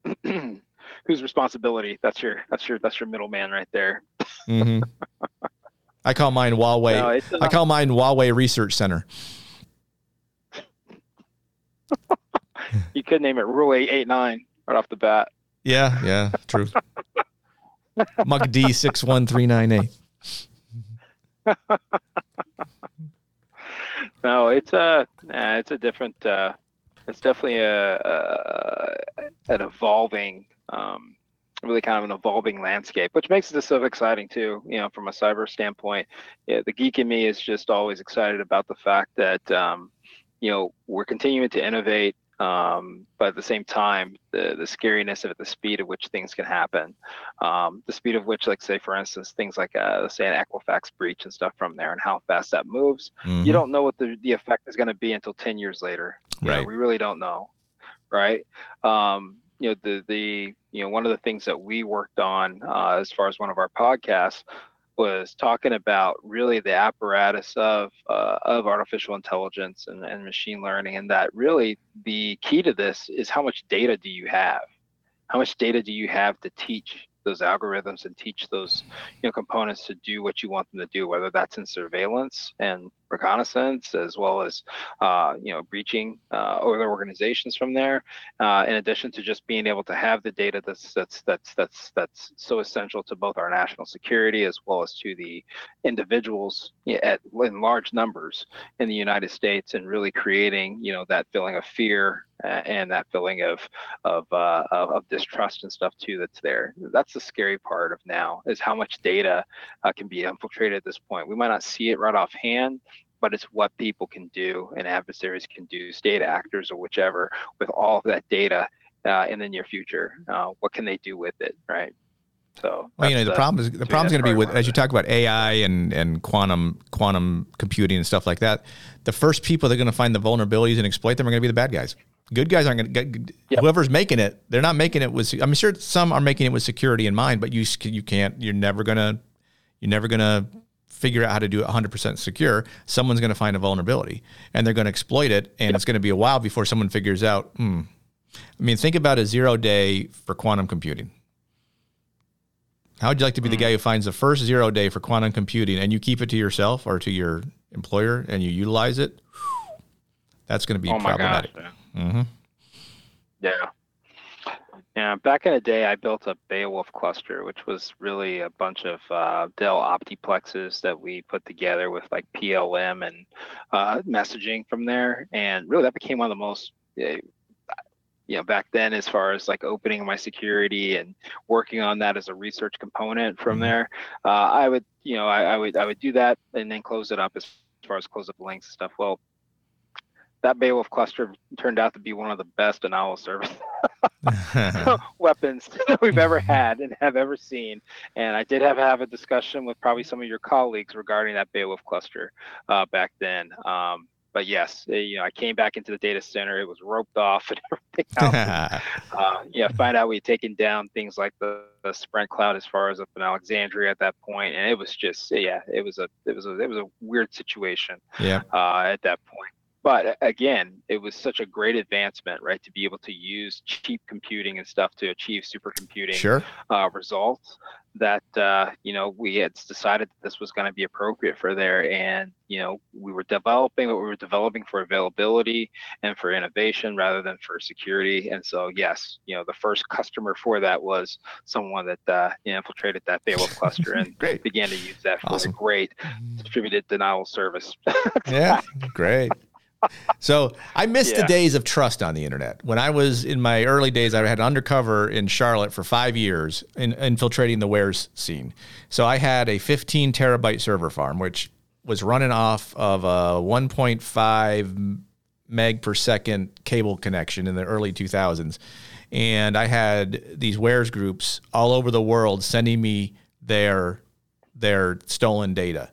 whose responsibility. That's your that's your that's your middleman right there. mm-hmm. I call mine Huawei. No, uh, I call mine Huawei Research Center. you could name it Rule Eight Eight Nine right off the bat. Yeah, yeah, true. Muck D six one three nine eight. No, it's a nah, it's a different. Uh, it's definitely a, a an evolving, um, really kind of an evolving landscape, which makes this so exciting too. You know, from a cyber standpoint, yeah, the geek in me is just always excited about the fact that um, you know we're continuing to innovate. Um, but at the same time, the the scariness of it, the speed at which things can happen, um, the speed of which, like say for instance, things like uh, say an Equifax breach and stuff from there, and how fast that moves Mhm. you don't know what the, the effect is going to be until 10 years later You know, Right. we really don't know right um, you know the the you know one of the things that we worked on uh, as far as one of our podcasts was talking about really the apparatus of uh, of artificial intelligence and, and machine learning and that really the key to this is how much data do you have? How much data do you have to teach those algorithms and teach those you know components to do what you want them to do whether that's in surveillance and reconnaissance as well as uh, you know breaching uh, other organizations from there uh, in addition to just being able to have the data that's that's that's that's that's so essential to both our national security as well as to the individuals at in large numbers in the United States and really creating you know that feeling of fear uh, and that feeling of of, uh, of distrust and stuff too that's there. That's the scary part of now is how much data uh, can be infiltrated at this point. We might not see it right offhand but it's what people can do and adversaries can do state actors or whichever with all of that data uh, in the near future uh, what can they do with it right so Well, you know, that's the problem is the problem's that's going to be with as you talk about AI and and quantum quantum computing and stuff like that. The first people that are going to find the vulnerabilities and exploit them are going to be the bad guys. Good guys aren't going to get Yep. whoever's making it. They're not making it with. I'm sure some are making it with security in mind, but you you can't. You're never gonna you're never gonna figure out how to do it 100% secure. Someone's going to find a vulnerability and they're going to exploit it, and it's going to be a while before someone figures out. Hmm. I mean, think about a zero day for quantum computing. How would you like to be the Mm. guy who finds the first zero day for quantum computing and you keep it to yourself or to your employer and you utilize it? That's going to be oh gosh problematic. man. hmm Yeah. Yeah, back in the day, I built a Beowulf cluster, which was really a bunch of uh, Dell Optiplexes that we put together with like PVM and uh, messaging from there. And really, that became one of the most, uh, you know, back then, as far as like opening my security and working on that as a research component from Mhm. there. Uh, I would, you know, I, I would, I would do that and then close it up as far as close up links and stuff. Well, that Beowulf cluster turned out to be one of the best denial of service weapons that we've ever had and have ever seen. And I did have have a discussion with probably some of your colleagues regarding that Beowulf cluster uh, back then. Um, but yes, eh, you know, I came back into the data center. It was roped off and everything else. uh, yeah, find out we had taken down things like the, the Sprint cloud as far as up in Alexandria at that point, and it was just yeah, it was a it was a it was a weird situation yeah. uh, at that point. But again, it was such a great advancement, right, to be able to use cheap computing and stuff to achieve supercomputing sure. uh, results that uh, you know we had decided that this was going to be appropriate for there. And you know we were developing what we were developing for availability and for innovation rather than for security. And so yes you know the first customer for that was someone that uh, infiltrated that Beowulf cluster and began to use that for awesome. great distributed denial service. Yeah great so I missed yeah. the days of trust on the internet. When I was in my early days, I had undercover in Charlotte for five years, in, infiltrating the wares scene. So I had a 15 terabyte server farm, which was running off of a 1.5 meg per second cable connection in the early 2000s. And I had these wares groups all over the world sending me their their stolen data.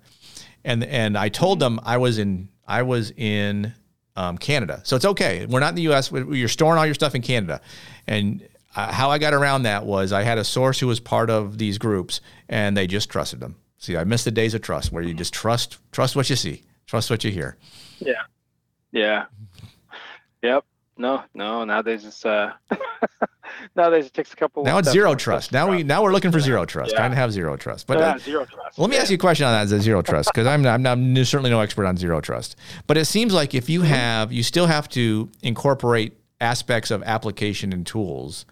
And and I told them I was in I was in um, Canada. So it's okay. We're not in the U.S. You're storing all your stuff in Canada. And uh, how I got around that was I had a source who was part of these groups, and they just trusted them. See, I missed the days of trust where you just trust trust what you see, trust what you hear. Yeah. Yeah. Yep. No, no. Nowadays it's uh nowadays it takes a couple. Now it's zero trust. Now we now we're looking for zero trust. Yeah. Trying to have zero trust. But yeah, uh, zero trust. Let me yeah. ask you a question on that. Zero trust, because I'm, I'm I'm certainly no expert on zero trust. But it seems like if you mm-hmm. have, you still have to incorporate aspects of application and tools.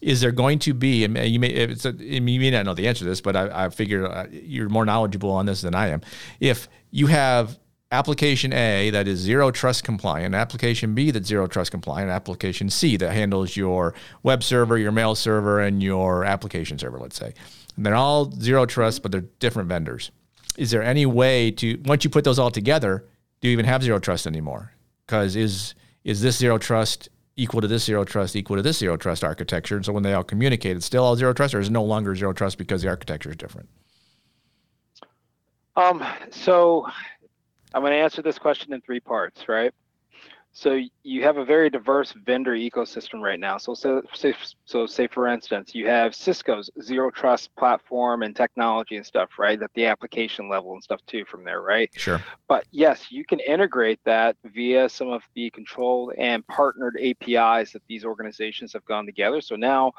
Is there going to be? And you may it's a, you may not know the answer to this, but I, I figure uh, you're more knowledgeable on this than I am. If you have application A that is zero trust compliant, application B that's zero trust compliant, application C that handles your web server, your mail server, and your application server, let's say. And they're all zero trust, but they're different vendors. Is there any way to once you put those all together, do you even have zero trust anymore? Because is is this zero trust equal to this zero trust equal to this zero trust architecture? And so when they all communicate, it's still all zero trust, or is no longer zero trust because the architecture is different? Um, so I'm going to answer this question in three parts, right? So you have a very diverse vendor ecosystem right now. So, so, so, so say for instance, you have Cisco's zero trust platform and technology and stuff, right? At the application level and stuff too from there, right? Sure. But yes, you can integrate that via some of the controlled and partnered APIs that these organizations have gone together. So now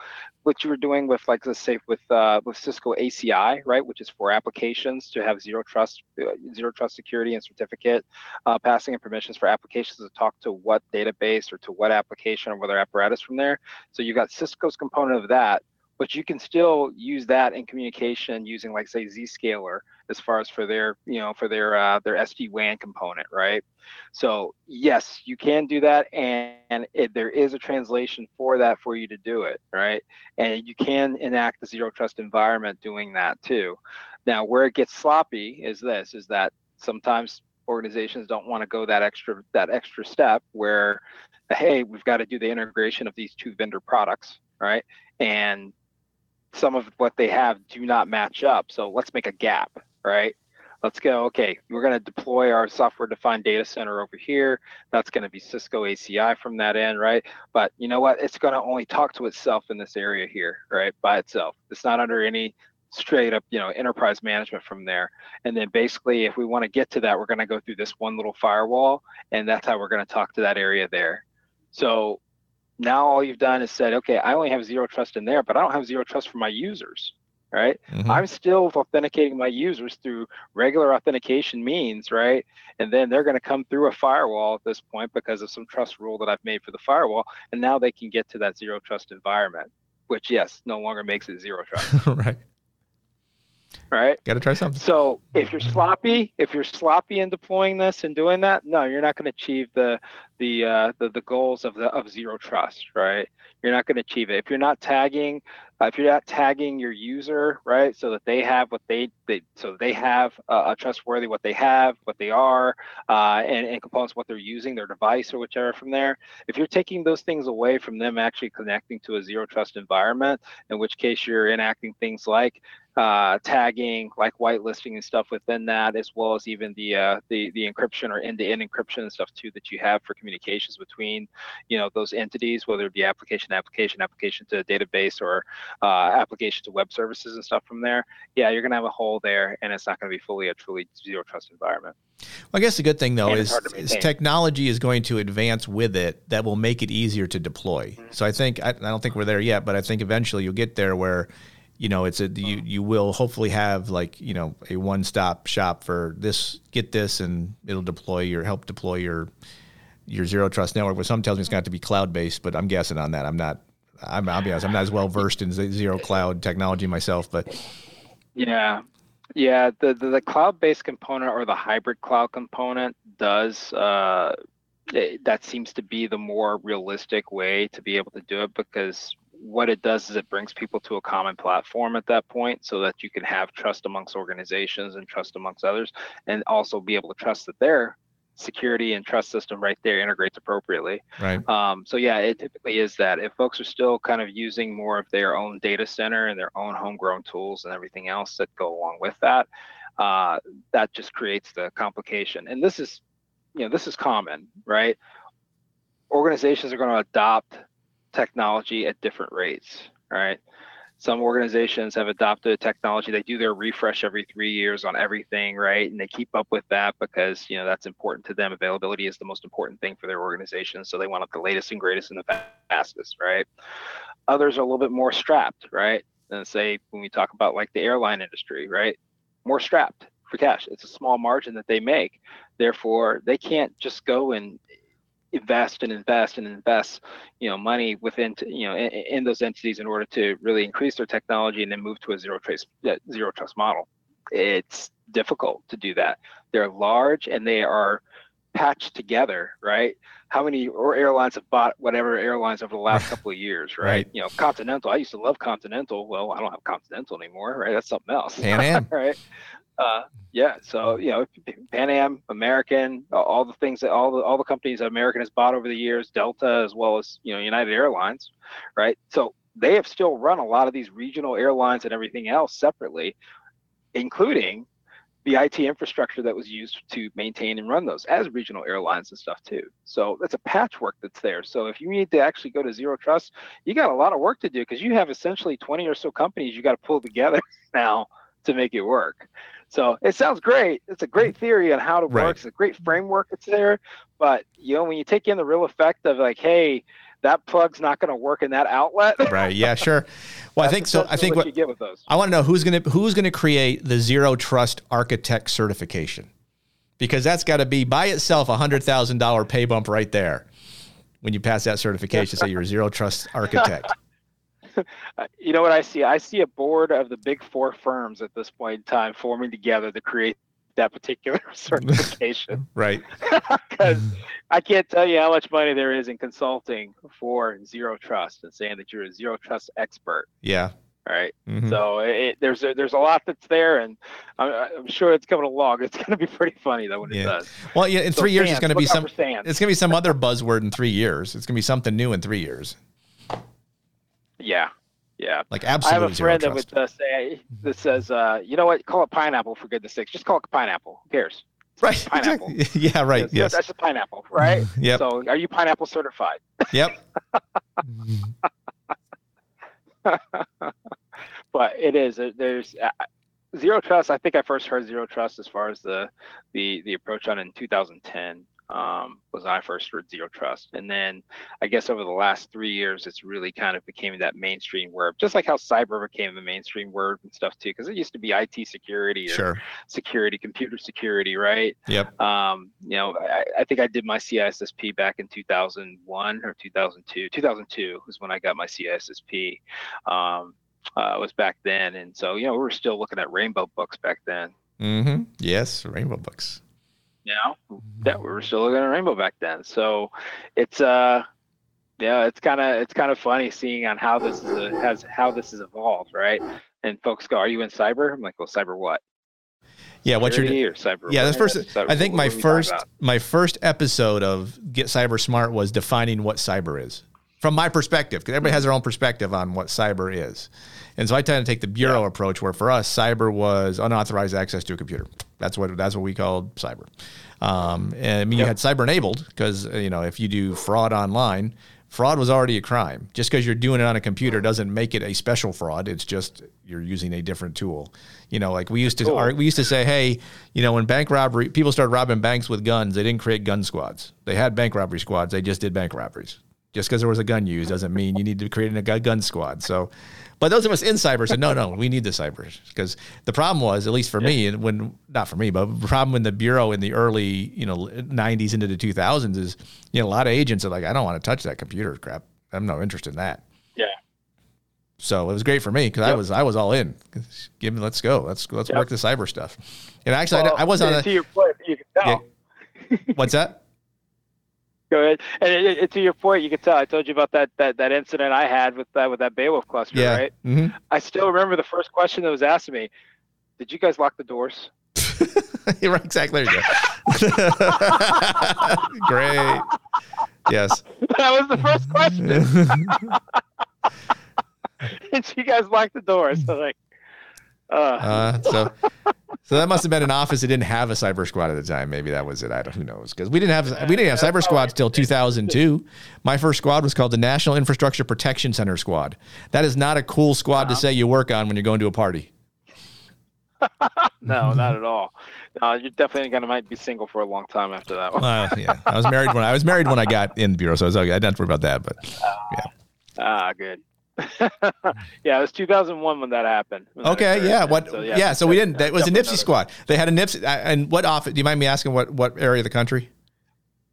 what you were doing with like let's say with uh, with Cisco ACI, right, which is for applications to have zero trust, uh, zero trust security and certificate uh, passing and permissions for applications to talk to what database or to what application or whether apparatus from there. So you've got Component of that, but you can still use that in communication using like say Zscaler as far as for their you know for their uh, their SD WAN component, right? So yes, you can do that, and, and it, there is a translation for that for you to do it, right? And you can enact the zero trust environment doing that too. Now, where it gets sloppy is this: is that sometimes organizations don't want to go that extra that extra step where hey we've got to do the integration of these two vendor products right? And some of what they have do not match up. So let's make a gap right? Let's go okay we're going to deploy our software defined data center over here. That's going to be cisco aci from that end right? But you know what? It's going to only talk to itself in this area here right by itself. It's not under any straight up, you know, enterprise management from there. And then basically, if we want to get to that, we're going to go through this one little firewall, and that's how we're going to talk to that area there. So now all you've done is said, okay, I only have zero trust in there, but I don't have zero trust for my users, right? Mm-hmm. I'm still authenticating my users through regular authentication means, right? And then they're going to come through a firewall at this point because of some trust rule that I've made for the firewall, and now they can get to that zero trust environment, which yes, no longer makes it zero trust. right right? Got to try something. So if you're sloppy, if you're sloppy in deploying this and doing that, no, you're not going to achieve the the, uh, the the goals of the of zero trust, right? You're not going to achieve it if you're not tagging uh, if you're not tagging your user right so that they have what they, they so they have uh, a trustworthy what they have what they are uh, and, and components what they're using their device or whichever from there if you're taking those things away from them actually connecting to a zero trust environment in which case you're enacting things like uh, tagging tagging, like whitelisting and stuff within that, as well as even the uh, the the encryption or end-to-end encryption and stuff too that you have for communications between, you know, those entities, whether it be application, application, application to database, or uh, application to web services and stuff from there. Yeah, you're gonna have a hole there, and it's not gonna be fully a truly zero trust environment. Well, I guess the good thing though is, is, technology is going to advance with it that will make it easier to deploy. Mm-hmm. So I think I, I, don't think we're there yet, but I think eventually you'll get there where you know it's a you you will hopefully have like you know a one stop shop for this get this and it'll deploy your help deploy your your zero trust network. But some tells me it's going to, be cloud based, but I'm guessing on that. I'm not. I'm, I'll be honest. I'm not as well versed in zero cloud technology myself, but yeah, yeah, the, the, the cloud-based component or the hybrid cloud component does uh, it, that seems to be the more realistic way to be able to do it because what it does is it brings people to a common platform at that point so that you can have trust amongst organizations and trust amongst others and also be able to trust that they're security and trust system right there integrates appropriately. Right. Um, so yeah, it typically is that if folks are still kind of using more of their own data center and their own homegrown tools and everything else that go along with that, uh, that just creates the complication. And this is, you know, this is common, right? Organizations are going to adopt technology at different rates, right? some organizations have adopted technology they do their refresh every three years on everything right? And they keep up with that because you know that's important to them. Availability is the most important thing for their organization so they want the latest and greatest and the fastest right? Others are a little bit more strapped right? And say when we talk about like the airline industry right? More strapped for cash. It's a small margin that they make. Therefore they can't just go and invest and invest and invest you know money within you know in, in, those entities in order to really increase their technology and then move to a zero trace zero trust model. It's difficult to do that. They're large and they are patched together right? How many or airlines have bought whatever airlines over the last couple of years right? right? you know continental i used to love continental. Well i don't have continental anymore right? That's something else. Pan Am. right uh, yeah, so you know, Pan Am, American, all the things that all the all the companies that American has bought over the years, Delta as well as you know United Airlines, right? So they have still run a lot of these regional airlines and everything else separately, including the IT infrastructure that was used to maintain and run those as regional airlines and stuff too. So that's a patchwork that's there. So if you need to actually go to zero trust, you got a lot of work to do because you have essentially 20 or so companies you got to pull together now to make it work. So it sounds great. It's a great theory on how to right. work. It's a great framework. It's there, but you know when you take in the real effect of like, hey, that plug's not going to work in that outlet. right. Yeah. Sure. Well, I think so. I think what, what you get with those. I want to know who's going to who's going to create the zero trust architect certification, because that's got to be by itself a hundred thousand dollar pay bump right there when you pass that certification. say you're a zero trust architect. you know what I see? I see a board of the big four firms at this point in time forming together to create that particular certification. right. Because I can't tell you how much money there is in consulting for zero trust and saying that you're a zero trust expert. Yeah. Right. Mm-hmm. So it, there's a, there's a lot that's there, and I'm, I'm, sure it's coming along. It's going to be pretty funny though when yeah. it does. Well, yeah, in so three years, it's going to be some. It's going to be some other buzzword in three years. It's going to be something new in three years. Yeah, yeah. Like absolutely. I have a friend that would uh, say that says, uh, you know what? Call it pineapple for goodness sakes. Just call it pineapple. Who cares? Right. Pineapple. yeah. Right. Yes. yes. That's a pineapple, right? yep. So, are you pineapple certified? Yep. but it is. There's uh, zero trust. I think I first heard zero trust as far as the the the approach on in 2010 um, was I first heard zero trust. And then I guess over the last three years, it's really kind of became that mainstream word, just like how cyber became the mainstream word and stuff too, because it used to be IT security or sure. security, computer security, right? Yep. Um, you know, I, I, think I did my CISSP back in 2001 or 2002. 2002 was when I got my CISSP. Um, uh, was back then, and so you know we were still looking at rainbow books back then. Mm-hmm. Yes, rainbow books you know that we were still looking at rainbow back then. So it's uh yeah it's kind of it's kind of funny seeing on how this is a, has how this has evolved right? And folks go are you in cyber? I'm like well cyber what? Yeah what's your or cyber yeah the first cyber, i think my first my first episode of get cyber smart was defining what cyber is from my perspective, because everybody has their own perspective on what cyber is. And so I tend to take the bureau yeah. approach, where for us, cyber was unauthorized access to a computer. That's what that's what we called cyber. Um, and I mean, yep. you had cyber enabled because you know if you do fraud online, fraud was already a crime. Just because you're doing it on a computer doesn't make it a special fraud. It's just you're using a different tool. You know, like we used to cool. we used to say, hey, you know, when bank robbery people started robbing banks with guns, they didn't create gun squads. They had bank robbery squads. They just did bank robberies. Just because there was a gun used doesn't mean you need to create a gun squad. So, but those of us in cyber said, no, no, we need the cyber because the problem was, at least for me, and when not for me, but the problem in the bureau in the early, you know, '90s into the 2000s is, you know, a lot of agents are like, I don't want to touch that computer crap. I'm no interested in that. Yeah. So it was great for me because yep. I was I was all in. Give me, let's go. Let's let's yep. work the cyber stuff. And actually, well, I, I, was on. A, to your point, you can tell. Yeah. What's that? Go ahead. And it, it, to your point, you can tell. I told you about that that, that incident I had with that with that Beowulf cluster, yeah. right? Mm-hmm. I still remember the first question that was asked of me. Did you guys lock the doors? You're right. Exactly. There you go. Great. Yes. That was the first question. Did you guys lock the doors? So like, uh. uh so so that must have been an office that didn't have a cyber squad at the time. Maybe that was it. I don't. Who knows? Because we didn't have we didn't have cyber squads till 2002. My first squad was called the National Infrastructure Protection Center Squad. That is not a cool squad to say you work on when you're going to a party. no, not at all. No, you're definitely gonna might be single for a long time after that one. uh, yeah, I was married when I was married when I got in the bureau, so I was okay. I didn't have to worry about that. But yeah. Ah, good. yeah, it was 2001 when that happened. When okay, that yeah. What? So, yeah, yeah, so we didn't. That was a NIPSI squad. They had a Nipsey. And what office? Do you mind me asking what what area of the country?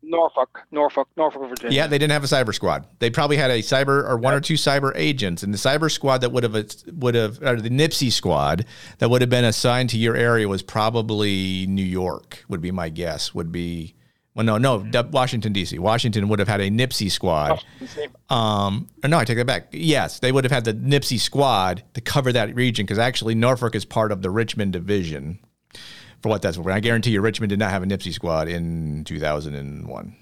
Norfolk, Norfolk, Norfolk, Virginia. Yeah, they didn't have a cyber squad. They probably had a cyber or one or two cyber agents, and the cyber squad that would have would have or the Nipsey squad that would have been assigned to your area was probably New York. Would be my guess. Would be well, no, no, Washington D.C. Washington would have had a Nipsey squad. Um, no, I take that back. Yes, they would have had the Nipsey squad to cover that region because actually Norfolk is part of the Richmond division. For what that's worth, I guarantee you, Richmond did not have a Nipsey squad in 2001.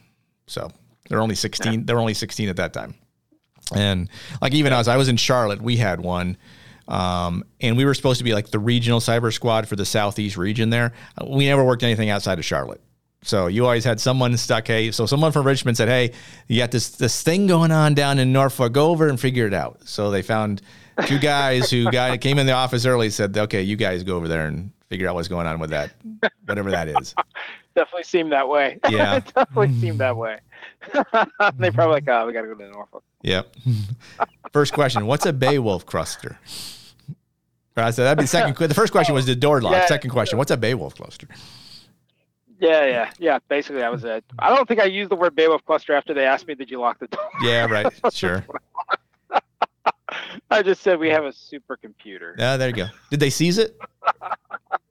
So they're only 16. Yeah. They're only 16 at that time. And like even as I was in Charlotte, we had one. Um, and we were supposed to be like the regional cyber squad for the southeast region there. We never worked anything outside of Charlotte. So you always had someone stuck. Hey, so someone from Richmond said, "Hey, you got this this thing going on down in Norfolk. Go over and figure it out." So they found two guys who got came in the office early. Said, "Okay, you guys go over there and figure out what's going on with that, whatever that is." definitely seemed that way. Yeah, definitely seemed that way. they probably like, "Oh, we got to go to Norfolk." Yep. First question: What's a Beowulf cluster? Right, so that'd be the second. The first question was the door lock. Yeah, second question: What's a Beowulf cluster? Yeah, yeah, yeah. Basically, that was it. I don't think I used the word Beowulf cluster after they asked me, "Did you lock the door?" Yeah, right. Sure. I just said we have a supercomputer. Yeah, there you go. Did they seize it?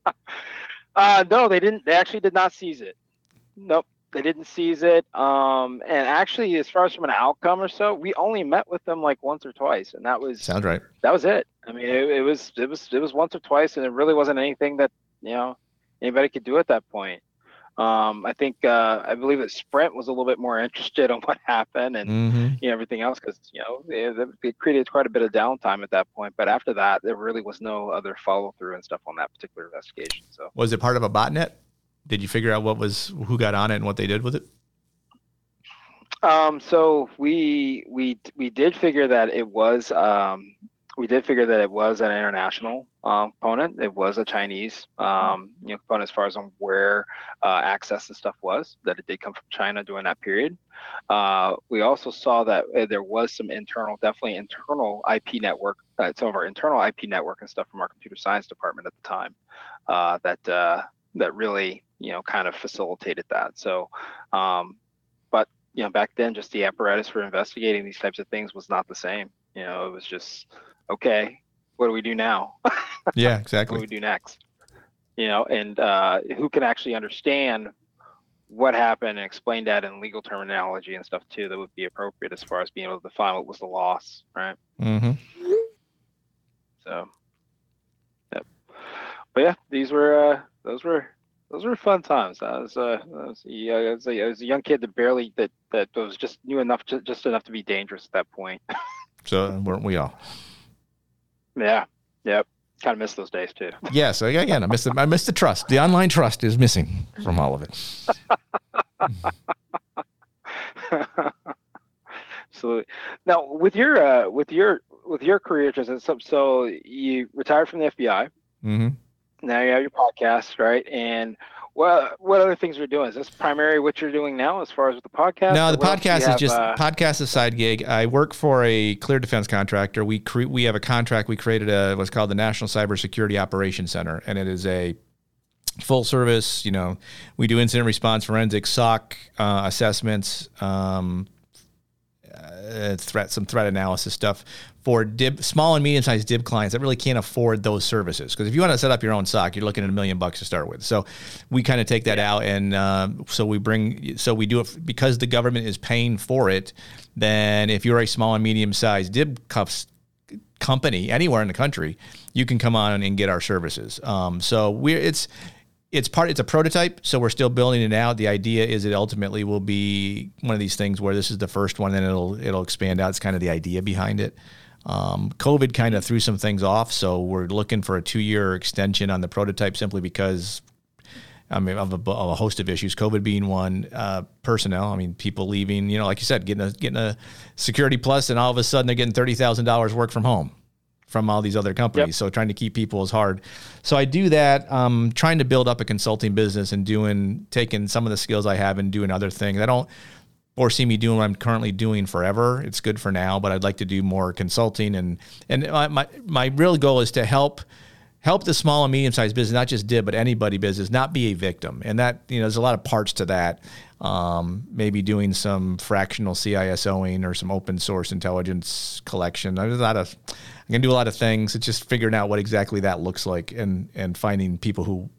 uh, no, they didn't. They actually did not seize it. Nope, they didn't seize it. Um, and actually, as far as from an outcome or so, we only met with them like once or twice, and that was sounds right. That was it. I mean, it, it was it was it was once or twice, and it really wasn't anything that you know anybody could do at that point. Um, I think uh, I believe that Sprint was a little bit more interested on what happened and mm-hmm. you know, everything else because you know it, it, created quite a bit of downtime at that point. But after that, there really was no other follow through and stuff on that particular investigation. So was it part of a botnet? Did you figure out what was who got on it and what they did with it? Um, so we we we did figure that it was um, we did figure that it was an international um, component. It was a Chinese um, you know, component as far as on where uh, access and stuff was. That it did come from China during that period. Uh, we also saw that uh, there was some internal, definitely internal IP network, uh, some of our internal IP network and stuff from our computer science department at the time uh, that that really you know kind of facilitated that. So. Um, but you know, back then, just the apparatus for investigating these types of things was not the same. You know, it was just okay, what do we do now? yeah, exactly. what do we do next? You know, and uh, who can actually understand what happened and explain that in legal terminology and stuff too that would be appropriate as far as being able to define what was the loss, right? Mm-hmm. So, yep. But yeah, these were uh, those were those were fun times. I was, uh, I was, yeah, I was, a, I was a young kid that barely that that was just knew enough, just, just enough to be dangerous at that point. so weren't we all? Yeah. Yep. Kind of miss those days too. Yes. Again, I miss the I miss the trust. The online trust is missing from all of it. Absolutely. Now, with your uh, with your with your career, so, so you retired from the FBI. Mm-hmm. Now you have your podcast, right? And what what other things are you doing? Is this primary what you're doing now as far as with the podcast? No, the podcast is have, just uh, podcast is side gig. I work for a clear defense contractor. We cre- we have a contract. We created a what's called the National Cybersecurity Operations Center, and it is a full service. You know, we do incident response, forensic, SOC uh, assessments, um, uh, threat, some threat analysis stuff for DIB, small and medium sized DIB clients that really can't afford those services. Because if you want to set up your own SOC, you're looking at a million bucks to start with. So we kind of take that out, and uh, so we bring, so we do it because the government is paying for it. Then if you're a small and medium sized DIB cuffs company anywhere in the country, you can come on and get our services. Um, so we're it's it's part it's a prototype so we're still building it out. The idea is it ultimately will be one of these things where this is the first one and it'll it'll expand out. It's kind of the idea behind it. Um, covid kind of threw some things off so we're looking for a two-year extension on the prototype simply because I mean, of a, of a host of issues, COVID being one, uh, personnel. I mean, people leaving, you know, like you said, getting a getting a security plus, and all of a sudden they're getting thirty thousand dollars work from home from all these other companies. Yep. So trying to keep people is hard. So I do that. Um, trying to build up a consulting business and doing taking some of the skills I have and doing other things. I don't foresee me doing what I'm currently doing forever. It's good for now, but I'd like to do more consulting and and my my, my real goal is to help help the small and medium sized business, not just DIB, but anybody business, not be a victim. And that you know, there's a lot of parts to that. Um, maybe doing some fractional CISOing or some open source intelligence collection. There's a lot of I can do a lot of things. It's just figuring out what exactly that looks like and and finding people who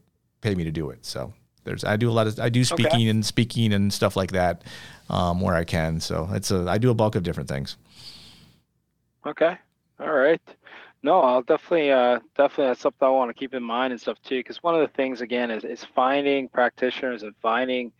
pay me to do it. So there's I do a lot of I do speaking okay. and speaking and stuff like that um, where I can. So it's a I do a bulk of different things. Okay. All right. No, I'll definitely, uh, definitely that's something I want to keep in mind and stuff too. Because one of the things again is is finding practitioners and finding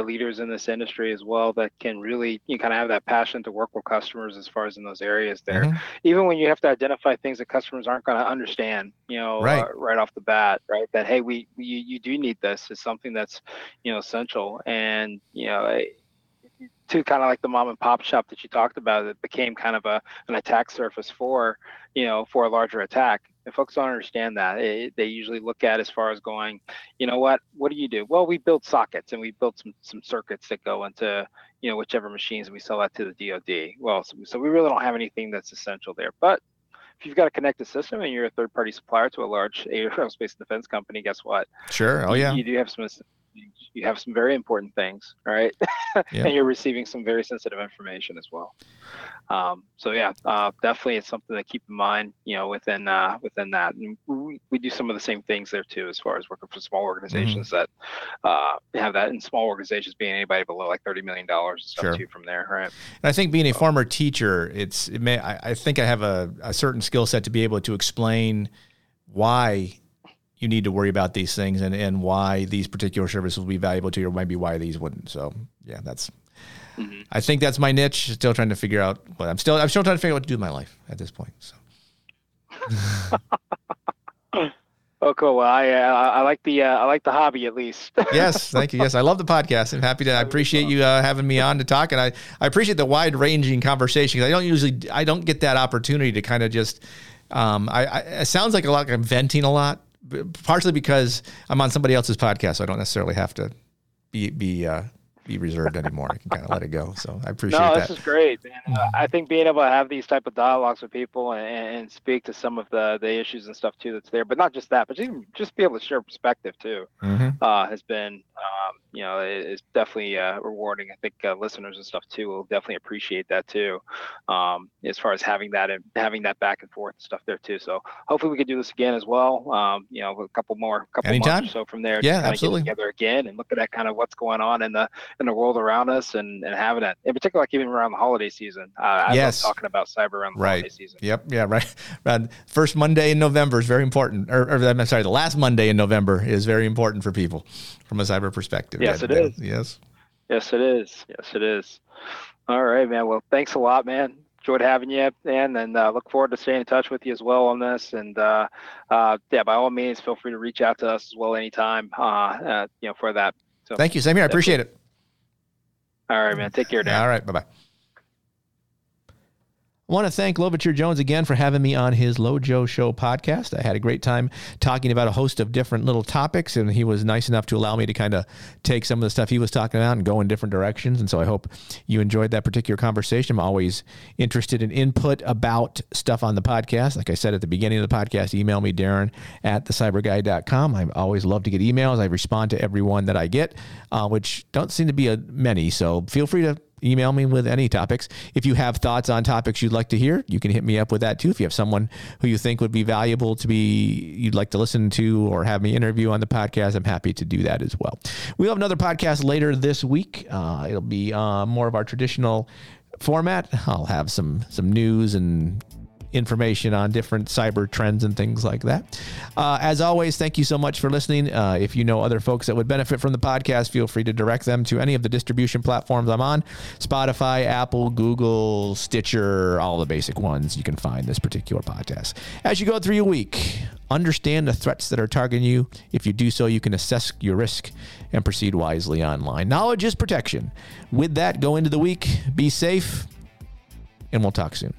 leaders in this industry as well that can really you kind of have that passion to work with customers as far as in those areas there. Mm-hmm. Even when you have to identify things that customers aren't going to understand, you know, uh, right. Uh, right off the bat, right? That hey, we, we you do need this. It's something that's you know essential, and you know. to kind of like the mom and pop shop that you talked about, it became kind of a an attack surface for, you know, for a larger attack and folks don't understand that. It, they usually look at as far as going, you know what, what do you do? Well, we build sockets and we build some some circuits that go into, you know, whichever machines and we sell that to the DoD. Well, so, so we really don't have anything that's essential there. But if you've got a connected system and you're a third party supplier to a large aerospace defense company, guess what? Sure. Oh yeah. You, you do have some you have some very important things, right? Yeah. and you're receiving some very sensitive information as well. Um, so yeah, uh, definitely it's something to keep in mind, you know, within uh, within that. And we, we, do some of the same things there too, as far as working for small organizations mm-hmm. that uh, have that, and small organizations being anybody below like thirty million dollars and stuff sure. too from there, right? And I think being a former teacher, it's it may I, I think I have a, a certain skill set to be able to explain why you need to worry about these things and, and why these particular services will be valuable to you or maybe why these wouldn't. So yeah, that's mm-hmm. I think that's my niche. Still trying to figure out but I'm still I'm still trying to figure out what to do with my life at this point. So Oh, cool. Well, I uh, I like the uh, I like the hobby at least. yes, thank you. Yes, I love the podcast. I'm happy to. I appreciate you uh, having me on to talk, and I I appreciate the wide ranging conversation. I don't usually I don't get that opportunity to kind of just. Um, I, I it sounds like a lot. Like I'm venting a lot, partially because I'm on somebody else's podcast, so I don't necessarily have to be be uh, be reserved anymore. I can kind of let it go. So I appreciate that. no, this is great, man. Uh, I think being able to have these type of dialogues with people and, and, speak to some of the the issues and stuff too that's there, but not just that, but just, just be able to share perspective too, mm-hmm. uh, has been um, you know is definitely uh, rewarding. I think uh, listeners and stuff too will definitely appreciate that too, um, as far as having that and having that back and forth and stuff there too. So hopefully we could do this again as well. Um, you know, a couple more, couple Anytime. months or so from there. Yeah, absolutely. Get together again and look at that kind of what's going on in the in the world around us and, and having it in particular like even around the holiday season uh, I yes. love talking about cyber around the right. holiday season yep yeah right around first monday in november is very important or, or, i'm sorry the last monday in november is very important for people from a cyber perspective yes it is yes yes it is yes it is all right man well thanks a lot man enjoyed having you, and and uh, look forward to staying in touch with you as well on this. And uh, uh, yeah, by all means, feel free to reach out to us as well anytime. Uh, uh, you know, for that. So thank you, same here. I appreciate it. All right, man. Take care, Dan. All right, bye bye. Want to thank Louverture Jones again for having me on his Lojo Show podcast. I had a great time talking about a host of different little topics, and he was nice enough to allow me to kind of take some of the stuff he was talking about and go in different directions. And so I hope you enjoyed that particular conversation. I'm always interested in input about stuff on the podcast. Like I said at the beginning of the podcast, email me, Darren at thecyburguy.com. I always love to get emails. I respond to everyone that I get, uh, which don't seem to be a, many. So feel free to email me with any topics. If you have thoughts on topics you'd like to hear, you can hit me up with that too. If you have someone who you think would be valuable to be, you'd like to listen to or have me interview on the podcast, I'm happy to do that as well. We'll have another podcast later this week. Uh, it'll be uh, more of our traditional format. I'll have some some news and information on different cyber trends and things like that. Uh, as always, thank you so much for listening. Uh, if you know other folks that would benefit from the podcast, feel free to direct them to any of the distribution platforms I'm on Spotify, Apple, Google, Stitcher, all the basic ones you can find this particular podcast. As you go through your week, understand the threats that are targeting you. If you do so, you can assess your risk and proceed wisely online. Knowledge is protection. With that, go into the week, be safe, and we'll talk soon.